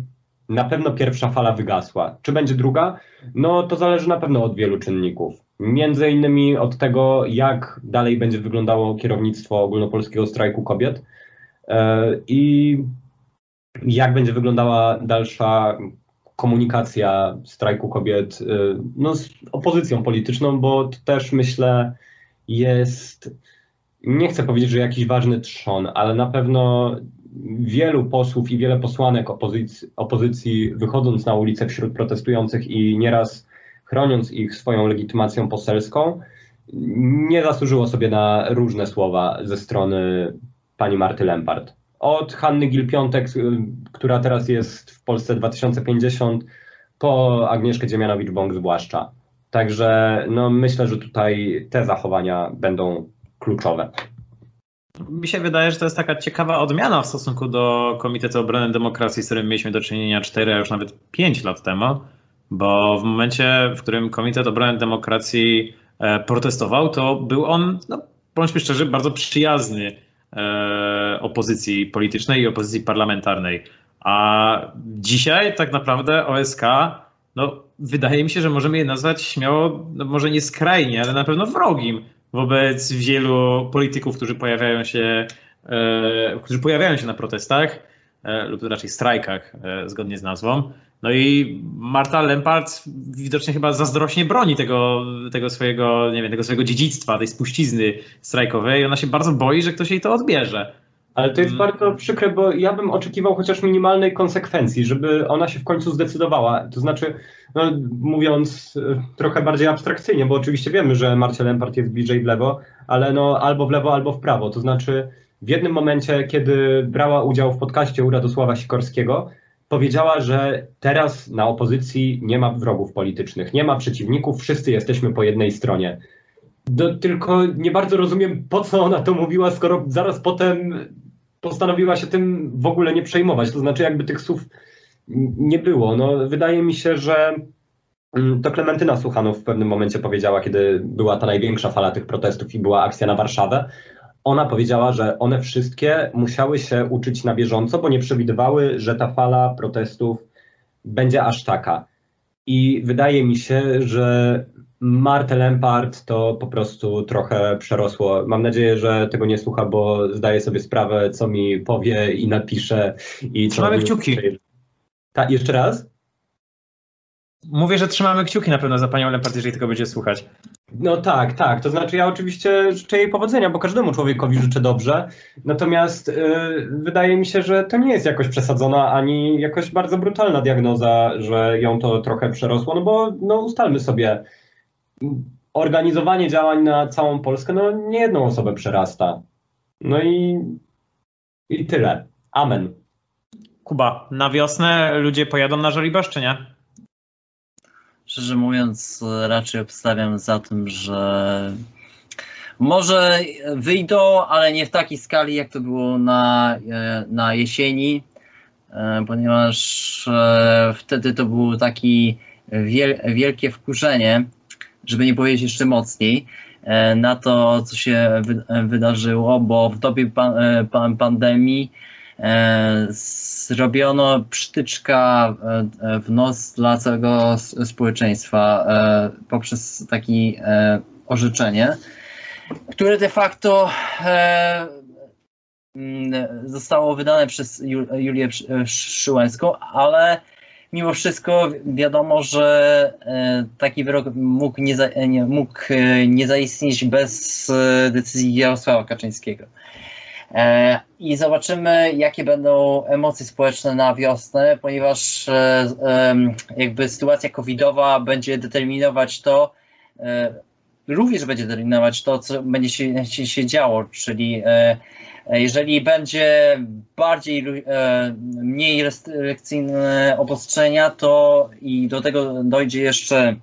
na pewno pierwsza fala wygasła. Czy będzie druga? No to zależy na pewno od wielu czynników. Między innymi od tego, jak dalej będzie wyglądało kierownictwo ogólnopolskiego strajku kobiet e, i jak będzie wyglądała dalsza komunikacja strajku kobiet y, no, z opozycją polityczną, bo to też myślę jest, nie chcę powiedzieć, że jakiś ważny trzon, ale na pewno wielu posłów i wiele posłanek opozycji, opozycji wychodząc na ulicę wśród protestujących i nieraz chroniąc ich swoją legitymacją poselską, nie zasłużyło sobie na różne słowa ze strony pani Marty Lempart od Hanny Gil-Piątek, y, która teraz jest w Polsce 2050, po Agnieszkę Dziemianowicz-Bąk zwłaszcza. Także no, myślę, że tutaj te zachowania będą kluczowe. Mi się wydaje, że to jest taka ciekawa odmiana w stosunku do Komitetu Obrony Demokracji, z którym mieliśmy do czynienia 4, a już nawet 5 lat temu, bo w momencie, w którym Komitet Obrony Demokracji e, protestował, to był on, no, bądźmy szczerzy, bardzo przyjazny opozycji politycznej i opozycji parlamentarnej. A dzisiaj tak naprawdę OSK, no, wydaje mi się, że możemy je nazwać śmiało, no może nie skrajnie, ale na pewno wrogim wobec wielu polityków, którzy pojawiają się, e, którzy pojawiają się na protestach e, lub raczej strajkach, zgodnie z nazwą. No i Marta Lempart widocznie chyba zazdrośnie broni tego, tego swojego, nie wiem, tego swojego dziedzictwa, tej spuścizny strajkowej. Ona się bardzo boi, że ktoś jej to odbierze. Ale to jest mm. bardzo przykre, bo ja bym oczekiwał chociaż minimalnej konsekwencji, żeby ona się w końcu zdecydowała. To znaczy, no, mówiąc e, trochę bardziej abstrakcyjnie, bo oczywiście wiemy, że Marcia Lempart jest bliżej w lewo, ale no albo w lewo, albo w prawo. To znaczy, w jednym momencie, kiedy brała udział w podcaście u Radosława Sikorskiego, powiedziała, że teraz na opozycji nie ma wrogów politycznych, nie ma przeciwników, wszyscy jesteśmy po jednej stronie. Do, tylko nie bardzo rozumiem, po co ona to mówiła, skoro zaraz potem postanowiła się tym w ogóle nie przejmować. To znaczy, jakby tych słów nie było. No, wydaje mi się, że mm, to Klementyna Suchanow w pewnym momencie powiedziała, kiedy była ta największa fala tych protestów i była akcja na Warszawę. Ona powiedziała, że one wszystkie musiały się uczyć na bieżąco, bo nie przewidywały, że ta fala protestów będzie aż taka. I wydaje mi się, że Martę Lempart to po prostu trochę przerosło. Mam nadzieję, że tego nie słucha, bo zdaję sobie sprawę, co mi powie i napisze. I Trzymamy kciuki. Tak, jeszcze raz? Mówię, że trzymamy kciuki na pewno za panią Lempart, jeżeli tego będzie słuchać. No tak, tak. To znaczy ja oczywiście życzę jej powodzenia, bo każdemu człowiekowi życzę dobrze. Natomiast yy, wydaje mi się, że to nie jest jakoś przesadzona ani jakoś bardzo brutalna diagnoza, że ją to trochę przerosło, no bo no ustalmy sobie, organizowanie działań na całą Polskę, no nie jedną osobę przerasta. No i, i tyle. Amen. Kuba, na wiosnę ludzie pojadą na Żoliborz, czy nie? Szczerze mówiąc, raczej obstawiam za tym, że może wyjdą, ale nie w takiej skali, jak to było na, na jesieni, e, ponieważ e, wtedy to było takie wielkie wkurzenie żeby nie powiedzieć jeszcze mocniej, e, na to, co się e, wydarzyło, bo w dobie e, pandemii zrobiono przytyczka w nos dla całego społeczeństwa poprzez takie orzeczenie, które de facto mm, zostało wydane przez Julię Szyłańską, ale mimo wszystko wiadomo, że e, taki wyrok mógł nie, za, nie, mógł e, nie zaistnieć bez e, decyzji Jarosława Kaczyńskiego. I zobaczymy, jakie będą emocje społeczne na wiosnę, ponieważ jakby sytuacja covidowa będzie determinować to, również będzie determinować to, co będzie się, się działo, czyli jeżeli będzie bardziej, e, mniej restrykcyjne obostrzenia, to i do tego dojdzie jeszcze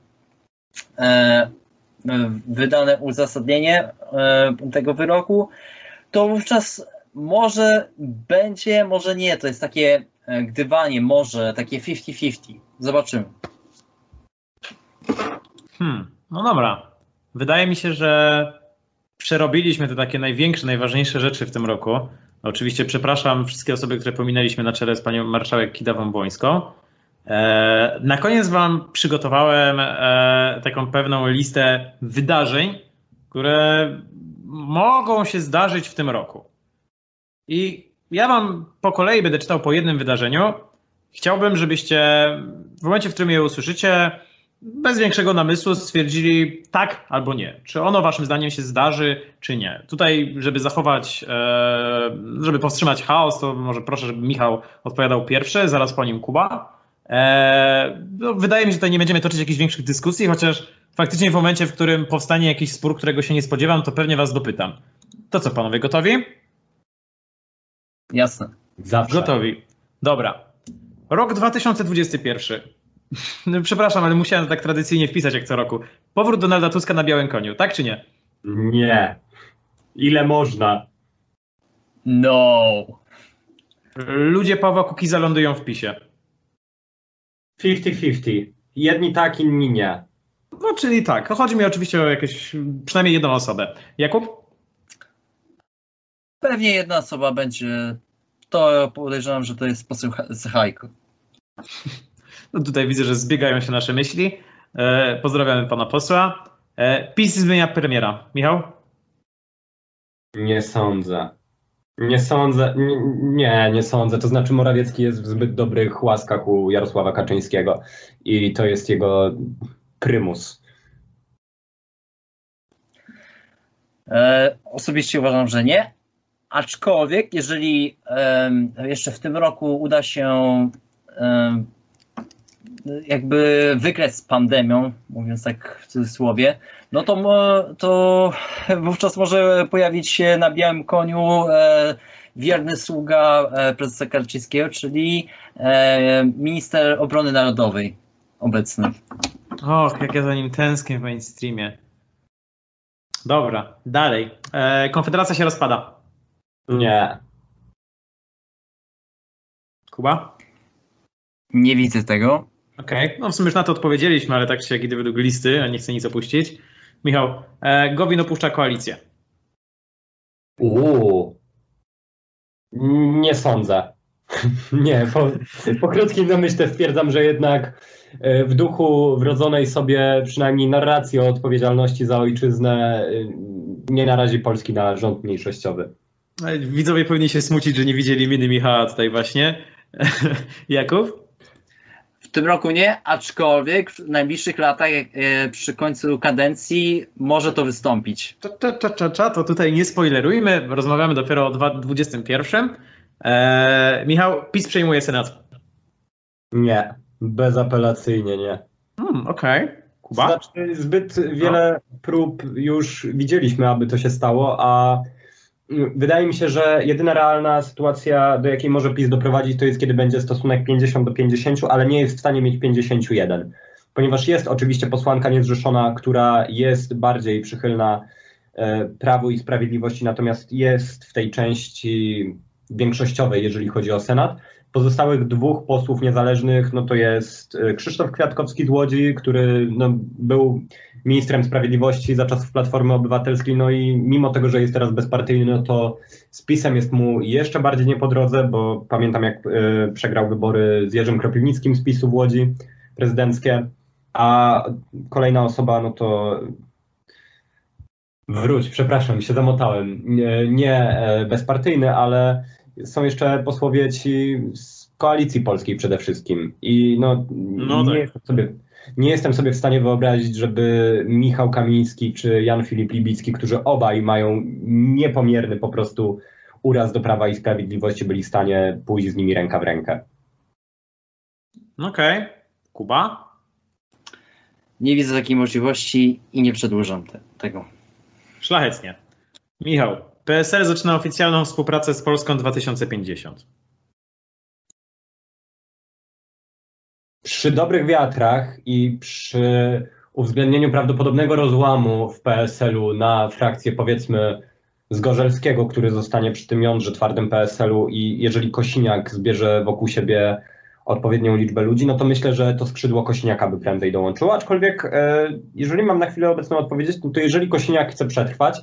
e, wydane uzasadnienie e, tego wyroku, to wówczas może będzie, może nie. To jest takie gdywanie, może takie 50-50. Zobaczymy. Hmm, no dobra. Wydaje mi się, że przerobiliśmy te takie największe, najważniejsze rzeczy w tym roku. Oczywiście przepraszam wszystkie osoby, które pominęliśmy na czele z panią marszałek Kidawą-Błońską. E, na koniec wam przygotowałem e, taką pewną listę wydarzeń, które mogą się zdarzyć w tym roku. I ja wam po kolei będę czytał po jednym wydarzeniu. Chciałbym, żebyście w momencie, w którym je usłyszycie, bez większego namysłu stwierdzili tak albo nie. Czy ono waszym zdaniem się zdarzy, czy nie. Tutaj, żeby zachować, e, żeby powstrzymać chaos, to może proszę, żeby Michał odpowiadał pierwszy, zaraz po nim Kuba. E, no, wydaje mi się, że tutaj nie będziemy toczyć jakichś większych dyskusji, chociaż faktycznie w momencie, w którym powstanie jakiś spór, którego się nie spodziewam, to pewnie was dopytam. To co, panowie, gotowi? Jasne. Zawsze. Gotowi. Dobra. Rok 2021. No, (laughs) przepraszam, ale musiałem tak tradycyjnie wpisać jak co roku. Powrót Donalda Tuska na białym koniu, tak czy nie? Nie. Ile można? No. Ludzie Pawła Kukiza lądują w PiSie. 50-50. Jedni tak, inni nie. No, czyli tak. Chodzi mi oczywiście o jakieś, przynajmniej jedną osobę. Jakub? Pewnie jedna osoba będzie. To podejrzewam, że to jest poseł Zachajko. (laughs) No tutaj widzę, że zbiegają się nasze myśli. E, pozdrawiamy pana posła. E, PiS zmienia premiera. Michał? Nie sądzę. Nie sądzę, nie, nie sądzę. To znaczy Morawiecki jest w zbyt dobrych łaskach u Jarosława Kaczyńskiego i to jest jego prymus. E, osobiście uważam, że nie, aczkolwiek jeżeli em, jeszcze w tym roku uda się jakby wygrać z pandemią, mówiąc tak w cudzysłowie, no to, to wówczas może pojawić się na białym koniu e, wierny sługa e, prezesa Karczyńskiego, czyli e, minister obrony narodowej obecny. Och, jak ja za nim tęsknię w mainstreamie. Dobra, dalej. E, Konfederacja się rozpada. Nie. Kuba? Nie widzę tego. Okej, no w sumie już na to odpowiedzieliśmy, ale tak się jak idę według listy, a nie chcę nic opuścić. Michał, e, Gowin opuszcza koalicję. Uuu. Nie sądzę. (laughs) Nie, po, po krótkim namyśle stwierdzam, że jednak e, w duchu wrodzonej sobie przynajmniej narracji o odpowiedzialności za ojczyznę e, nie narazi Polski na rząd mniejszościowy. E, Widzowie powinni się smucić, że nie widzieli miny Michała tutaj właśnie. (laughs) Jakub? W tym roku nie, aczkolwiek w najbliższych latach, e, przy końcu kadencji, może to wystąpić. Cza, cza, cza, cza, cza, to tutaj nie spoilerujmy, rozmawiamy dopiero o 2021. E, Michał, PiS przejmuje Senat. Nie, bezapelacyjnie nie. Hmm, Okej, Kuba? Znaczy, zbyt wiele prób już widzieliśmy, aby to się stało, a wydaje mi się, że jedyna realna sytuacja, do jakiej może PiS doprowadzić, to jest kiedy będzie stosunek 50 do 50, ale nie jest w stanie mieć 51. Ponieważ jest oczywiście posłanka niezrzeszona, która jest bardziej przychylna e, Prawu i Sprawiedliwości, natomiast jest w tej części większościowej, jeżeli chodzi o Senat. Pozostałych dwóch posłów niezależnych, no to jest e, Krzysztof Kwiatkowski z Łodzi, który no, był ministrem sprawiedliwości za czasów Platformy Obywatelskiej, no i mimo tego, że jest teraz bezpartyjny, no to z PiSem jest mu jeszcze bardziej nie po drodze, bo pamiętam jak e, przegrał wybory z Jerzym Kropiwnickim z PiSu w Łodzi prezydenckie, a kolejna osoba, no to wróć, przepraszam, się zamotałem, nie, nie e, bezpartyjny, ale są jeszcze posłowie ci z koalicji polskiej przede wszystkim. I no, No nie, tak. jestem sobie, nie jestem sobie w stanie wyobrazić, żeby Michał Kamiński czy Jan Filip Libicki, którzy obaj mają niepomierny po prostu uraz do Prawa i Sprawiedliwości, byli w stanie pójść z nimi ręka w rękę. Okej, Kuba? Nie widzę takiej możliwości i nie przedłużam te, tego. Szlachetnie. Michał, PSL zaczyna oficjalną współpracę z Polską 2050. Przy dobrych wiatrach i przy uwzględnieniu prawdopodobnego rozłamu w PSL-u na frakcję powiedzmy Zgorzelskiego, który zostanie przy tym jądrze twardym PSL-u i jeżeli Kosiniak zbierze wokół siebie odpowiednią liczbę ludzi, no to myślę, że to skrzydło Kosiniaka by prędzej dołączyło, aczkolwiek e, jeżeli mam na chwilę obecną odpowiedzieć, no to jeżeli Kosiniak chce przetrwać,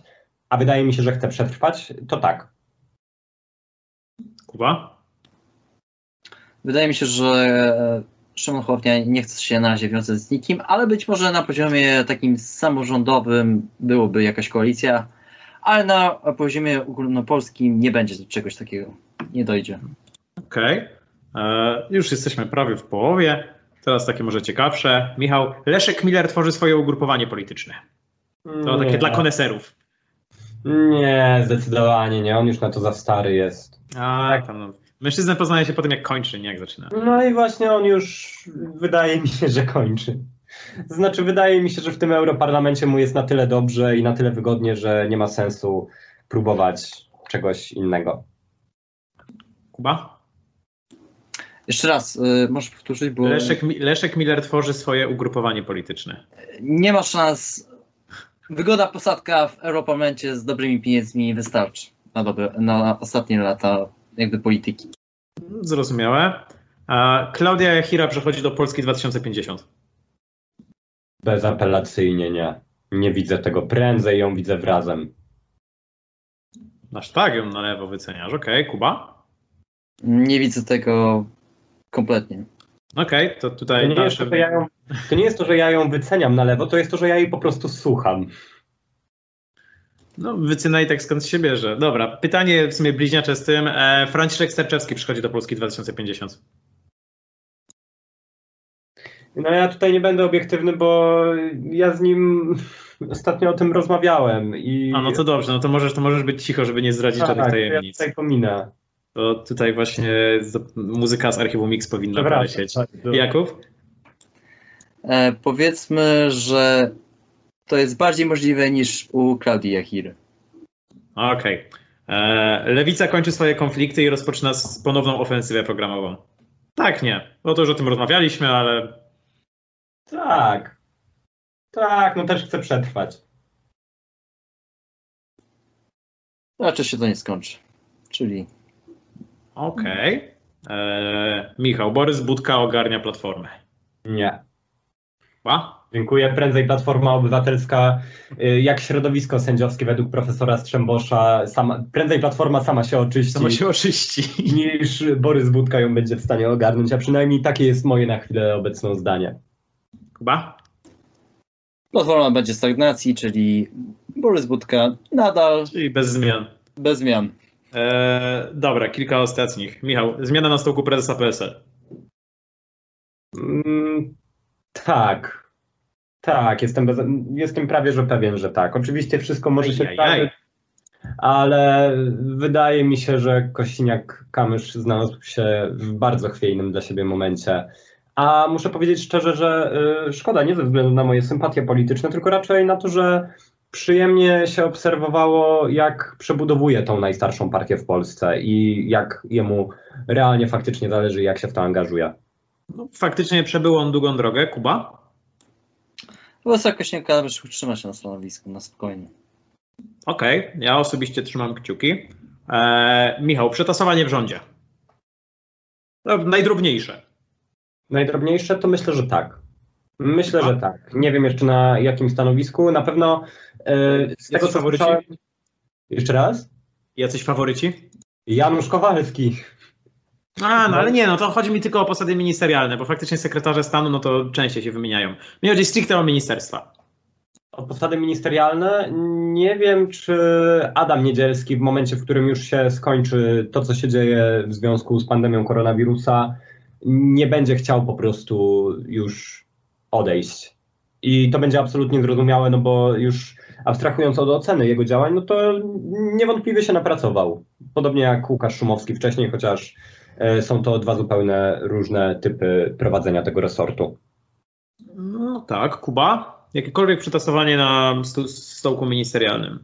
a wydaje mi się, że chce przetrwać, to tak. Kuba? Wydaje mi się, że e, Szymon Hołownia nie chce się na razie wiązać z nikim, ale być może na poziomie takim samorządowym byłoby jakaś koalicja, ale na poziomie ogólnopolskim nie będzie czegoś takiego. Nie dojdzie. Okej. E, Już jesteśmy prawie w połowie. Teraz takie może ciekawsze. Michał, Leszek Miller tworzy swoje ugrupowanie polityczne. To takie Nie. dla koneserów. Nie, zdecydowanie nie, on już na to za stary jest. A, tam no. Mężczyznę poznaje się po tym, jak kończy, nie jak zaczyna. No i właśnie on już wydaje mi się, że kończy. Znaczy, wydaje mi się, że w tym Europarlamencie mu jest na tyle dobrze i na tyle wygodnie, że nie ma sensu próbować czegoś innego. Kuba? Jeszcze raz, y, możesz powtórzyć, bo Leszek, Leszek Miller tworzy swoje ugrupowanie polityczne. nie ma szans. Wygoda posadka w Europarlamencie z dobrymi pieniędzmi wystarczy na, dobre, na ostatnie lata jakby polityki. Zrozumiałe. A Klaudia Jachira przechodzi do Polski 2050. Bezapelacyjnie nie. Nie widzę tego. Prędzej ją widzę wrazem. Aż tak ją na lewo wyceniasz. Okej, Kuba? Nie widzę tego kompletnie. Okej, to To tutaj nie, jest to, ja ją, (laughs) to nie jest to, że ja ją wyceniam na lewo, to jest to, że ja jej po prostu słucham. No, wycena i tak skąd się bierze. Dobra, pytanie w sumie bliźniacze z tym. E, Franciszek Sterczewski przychodzi do Polski 2050. No ja tutaj nie będę obiektywny, bo ja z nim (laughs) ostatnio o tym rozmawiałem i... A no to dobrze, no to możesz, to możesz być cicho, żeby nie zdradzić tak, żadnych ja tajemnic. tutaj pominę. To tutaj właśnie muzyka z archiwum Mix powinna Przepraszam, polecieć. tak, Jakub? E, powiedzmy, że to jest bardziej możliwe niż u Klaudii Jachiry. Okej. E, Lewica kończy swoje konflikty i rozpoczyna ponowną ofensywę programową. Tak, nie. No to już o tym rozmawialiśmy, ale Tak. Tak, no też chcę przetrwać. Raczej się to nie skończy. Czyli okej. E, Michał, Borys Budka ogarnia platformę. Nie. Ba? Dziękuję. Prędzej Platforma Obywatelska, y, jak środowisko sędziowskie według profesora Strzembosza, sama, prędzej Platforma sama się oczyści, Samo się oczyści. (laughs) niż Borys Budka ją będzie w stanie ogarnąć, a przynajmniej takie jest moje na chwilę obecną zdanie. Ba? Platforma będzie stagnacji, czyli Borys Budka nadal Czyli bez zmian. bez zmian. E, dobra, kilka ostatnich. Michał, zmiana na stołku prezesa PSL. Mm, tak. Tak, jestem, bez, jestem prawie że pewien, że tak. Oczywiście wszystko może się zdarzyć, ale wydaje mi się, że Kościniak-Kamysz znalazł się w bardzo chwiejnym dla siebie momencie. A muszę powiedzieć szczerze, że y, szkoda nie ze względu na moje sympatie polityczne, tylko raczej na to, że przyjemnie się obserwowało, jak przebudowuje tą najstarszą partię w Polsce i jak jemu realnie faktycznie zależy, jak się w to angażuje. No, faktycznie przebył on długą drogę. Kuba? Chyba jakoś nie Kamysz trzyma się na stanowisku, na spokojnie. Okej, ja osobiście trzymam kciuki. E, Michał, przetasowanie w rządzie. No, najdrobniejsze. Najdrobniejsze to myślę, że tak. Myślę, że tak. Nie wiem jeszcze na jakim stanowisku. Na pewno z tego co faworyci? słyszałem... Jeszcze raz? Jacyś faworyci? Janusz Kowalski. A, no ale nie, no to chodzi mi tylko o posady ministerialne, bo faktycznie sekretarze stanu, no to częściej się wymieniają. Mi chodzi stricte o ministerstwa. O posady ministerialne nie wiem, czy Adam Niedzielski w momencie, w którym już się skończy to, co się dzieje w związku z pandemią koronawirusa, nie będzie chciał po prostu już odejść. I to będzie absolutnie zrozumiałe, no bo już abstrahując od oceny jego działań, no to niewątpliwie się napracował. Podobnie jak Łukasz Szumowski wcześniej, chociaż e, są to dwa zupełnie różne typy prowadzenia tego resortu. No tak, Kuba? Jakiekolwiek przetasowanie na sto- stołku ministerialnym.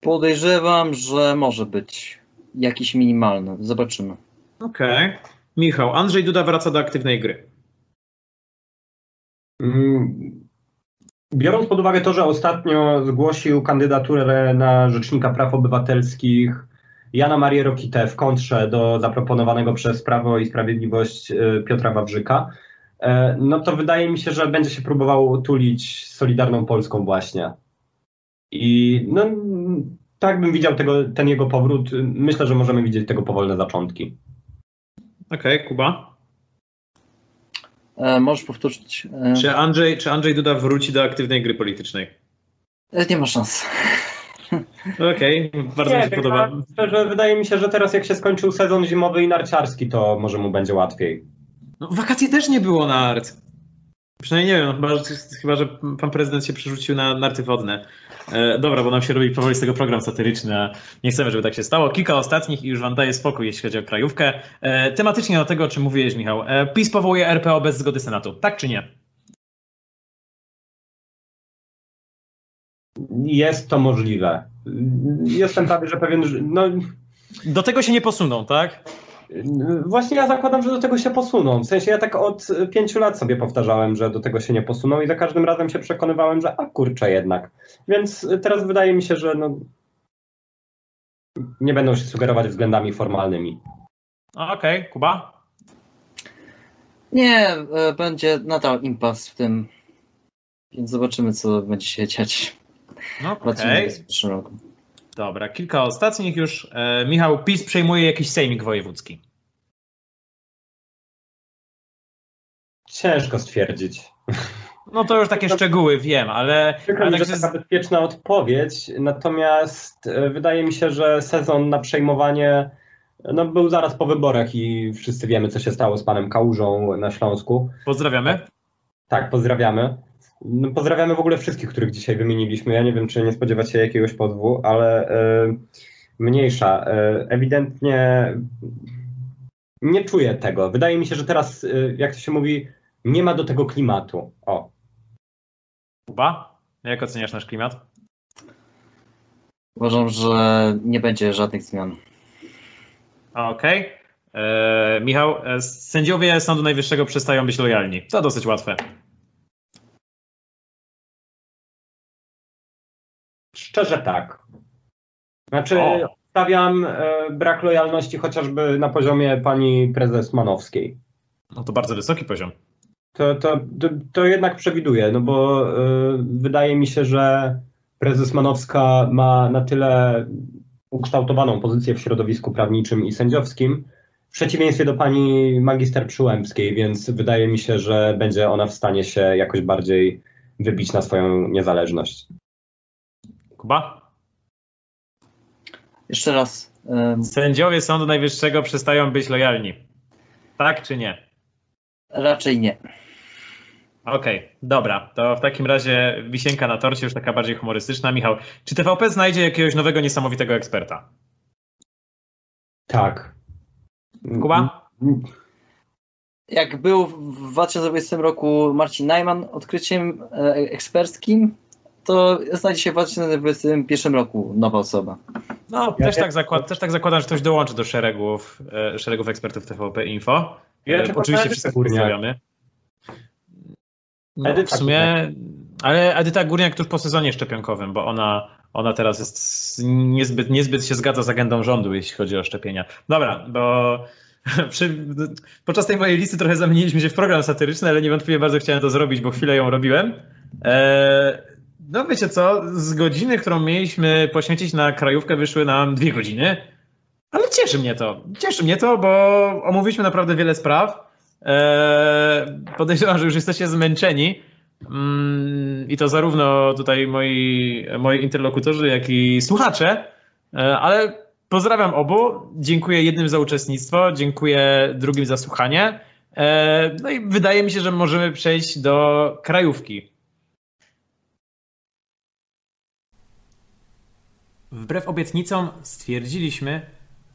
Podejrzewam, że może być jakiś minimalny. Zobaczymy. Okej. Michał, Andrzej Duda wraca do aktywnej gry. Mm, Biorąc pod uwagę to, że ostatnio zgłosił kandydaturę na Rzecznika Praw Obywatelskich Jana Marię Rokitę w kontrze do zaproponowanego przez Prawo i Sprawiedliwość e, Piotra Wawrzyka, e, no to wydaje mi się, że będzie się próbował tulić Solidarną Polską właśnie. I no, tak bym widział tego, ten jego powrót. Myślę, że możemy widzieć tego powolne zaczątki. Okej, Kuba? E, możesz powtórzyć? E, Czy Andrzej, czy Andrzej Duda wróci do aktywnej gry politycznej? e, nie ma szans. Okej, bardzo mi się tak podoba. na- Szczerze, wydaje mi się, że teraz jak się skończył sezon zimowy i narciarski, to może mu będzie łatwiej. No, wakacje też nie było nart. Przynajmniej nie wiem, chyba, że, chyba, że pan prezydent się przerzucił na narty wodne. E, dobra, bo nam się robi powoli z tego program satyryczny, a nie chcemy, żeby tak się stało. Kilka ostatnich i już wam daję spokój, jeśli chodzi o krajówkę. E, tematycznie do tego, o czym mówiłeś, Michał. E, PiS powołuje RPO bez zgody Senatu. Tak czy nie? Jest to możliwe. Jestem prawie, że pewien, że no, Do tego się nie posuną, tak? Właśnie ja zakładam, że do tego się posuną. W sensie ja tak od pięciu lat sobie powtarzałem, że do tego się nie posuną i za każdym razem się przekonywałem, że a kurczę jednak. Więc teraz wydaje mi się, że no, nie będą się sugerować względami formalnymi. Okej, Kuba? Nie, e, będzie nadal impas w tym. Więc zobaczymy, co będzie się dziać. No, Pracujemy okej. w przyszłym roku. Dobra, kilka ostatnich już. E, Michał, PiS przejmuje jakiś sejmik wojewódzki. Ciężko stwierdzić. No to już takie szczegóły wiem, ale, Przykro mi, że tak taka bezpieczna odpowiedź, natomiast e, wydaje mi się, że sezon na przejmowanie No, był zaraz po wyborach i wszyscy wiemy, co się stało z panem Kałużą na Śląsku. Pozdrawiamy. Tak, pozdrawiamy. No, pozdrawiamy w ogóle wszystkich, których dzisiaj wymieniliśmy. Ja nie wiem, czy nie spodziewać się jakiegoś pozwu, ale e, mniejsza. E, ewidentnie nie czuję tego. Wydaje mi się, że teraz, e, jak to się mówi, nie ma do tego klimatu. O. Kuba, jak oceniasz nasz klimat? Uważam, że nie będzie żadnych zmian. Okej. Okay. Michał, sędziowie Sądu Najwyższego przestają być lojalni. To dosyć łatwe. Szczerze tak. Znaczy, o. stawiam e, brak lojalności chociażby na poziomie pani prezes Manowskiej. No to bardzo wysoki poziom. To, to, to, to jednak przewiduję, no bo y, wydaje mi się, że prezes Manowska ma na tyle ukształtowaną pozycję w środowisku prawniczym i sędziowskim, w przeciwieństwie do pani magister Przyłębskiej, więc wydaje mi się, że będzie ona w stanie się jakoś bardziej wybić na swoją niezależność. Kuba? Jeszcze raz. Sędziowie Sądu Najwyższego przestają być lojalni. Tak czy nie? Raczej nie. Okej, okay, dobra. To w takim razie wisienka na torcie, już taka bardziej humorystyczna. Michał, czy TVP znajdzie jakiegoś nowego, niesamowitego eksperta? Tak. Kuba? Jak był w 2020 roku Marcin Najman odkryciem e, eksperckim, to znajdzie się w 2021 roku nowa osoba. No, ja też, tak zakład, też tak zakładam, że ktoś dołączy do szeregów, e, szeregów ekspertów TVP Info. Ja e, Oczywiście wszyscy pozdrawiamy. No, w sumie, ale Edyta Górniak tuż po sezonie szczepionkowym, bo ona, ona teraz jest niezbyt, niezbyt się zgadza z agendą rządu, jeśli chodzi o szczepienia. Dobra, bo (laughs) przy, podczas tej mojej listy trochę zamieniliśmy się w program satyryczny, ale niewątpliwie bardzo chciałem to zrobić, bo chwilę ją robiłem. Eee, no wiecie co, z godziny, którą mieliśmy poświęcić na krajówkę, wyszły nam dwie godziny. Ale cieszy mnie to. Cieszy mnie to, bo omówiliśmy naprawdę wiele spraw. Eee, podejrzewam, że już jesteście zmęczeni. Mm, I to zarówno tutaj moi, moi interlokutorzy, jak i słuchacze. Eee, ale pozdrawiam obu. Dziękuję jednym za uczestnictwo, dziękuję drugim za słuchanie. Eee, no i wydaje mi się, że możemy przejść do krajówki. Wbrew obietnicom stwierdziliśmy,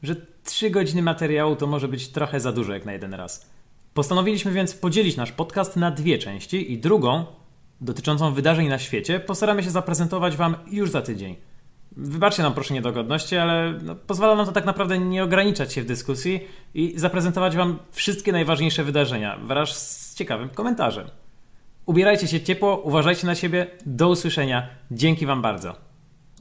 że trzy godziny materiału to może być trochę za dużo jak na jeden raz. Postanowiliśmy więc podzielić nasz podcast na dwie części i drugą, dotyczącą wydarzeń na świecie, postaramy się zaprezentować Wam już za tydzień. Wybaczcie nam proszę niedogodności, ale no, pozwala nam to tak naprawdę nie ograniczać się w dyskusji i zaprezentować Wam wszystkie najważniejsze wydarzenia wraz z ciekawym komentarzem. Ubierajcie się ciepło, uważajcie na siebie, do usłyszenia, dzięki Wam bardzo.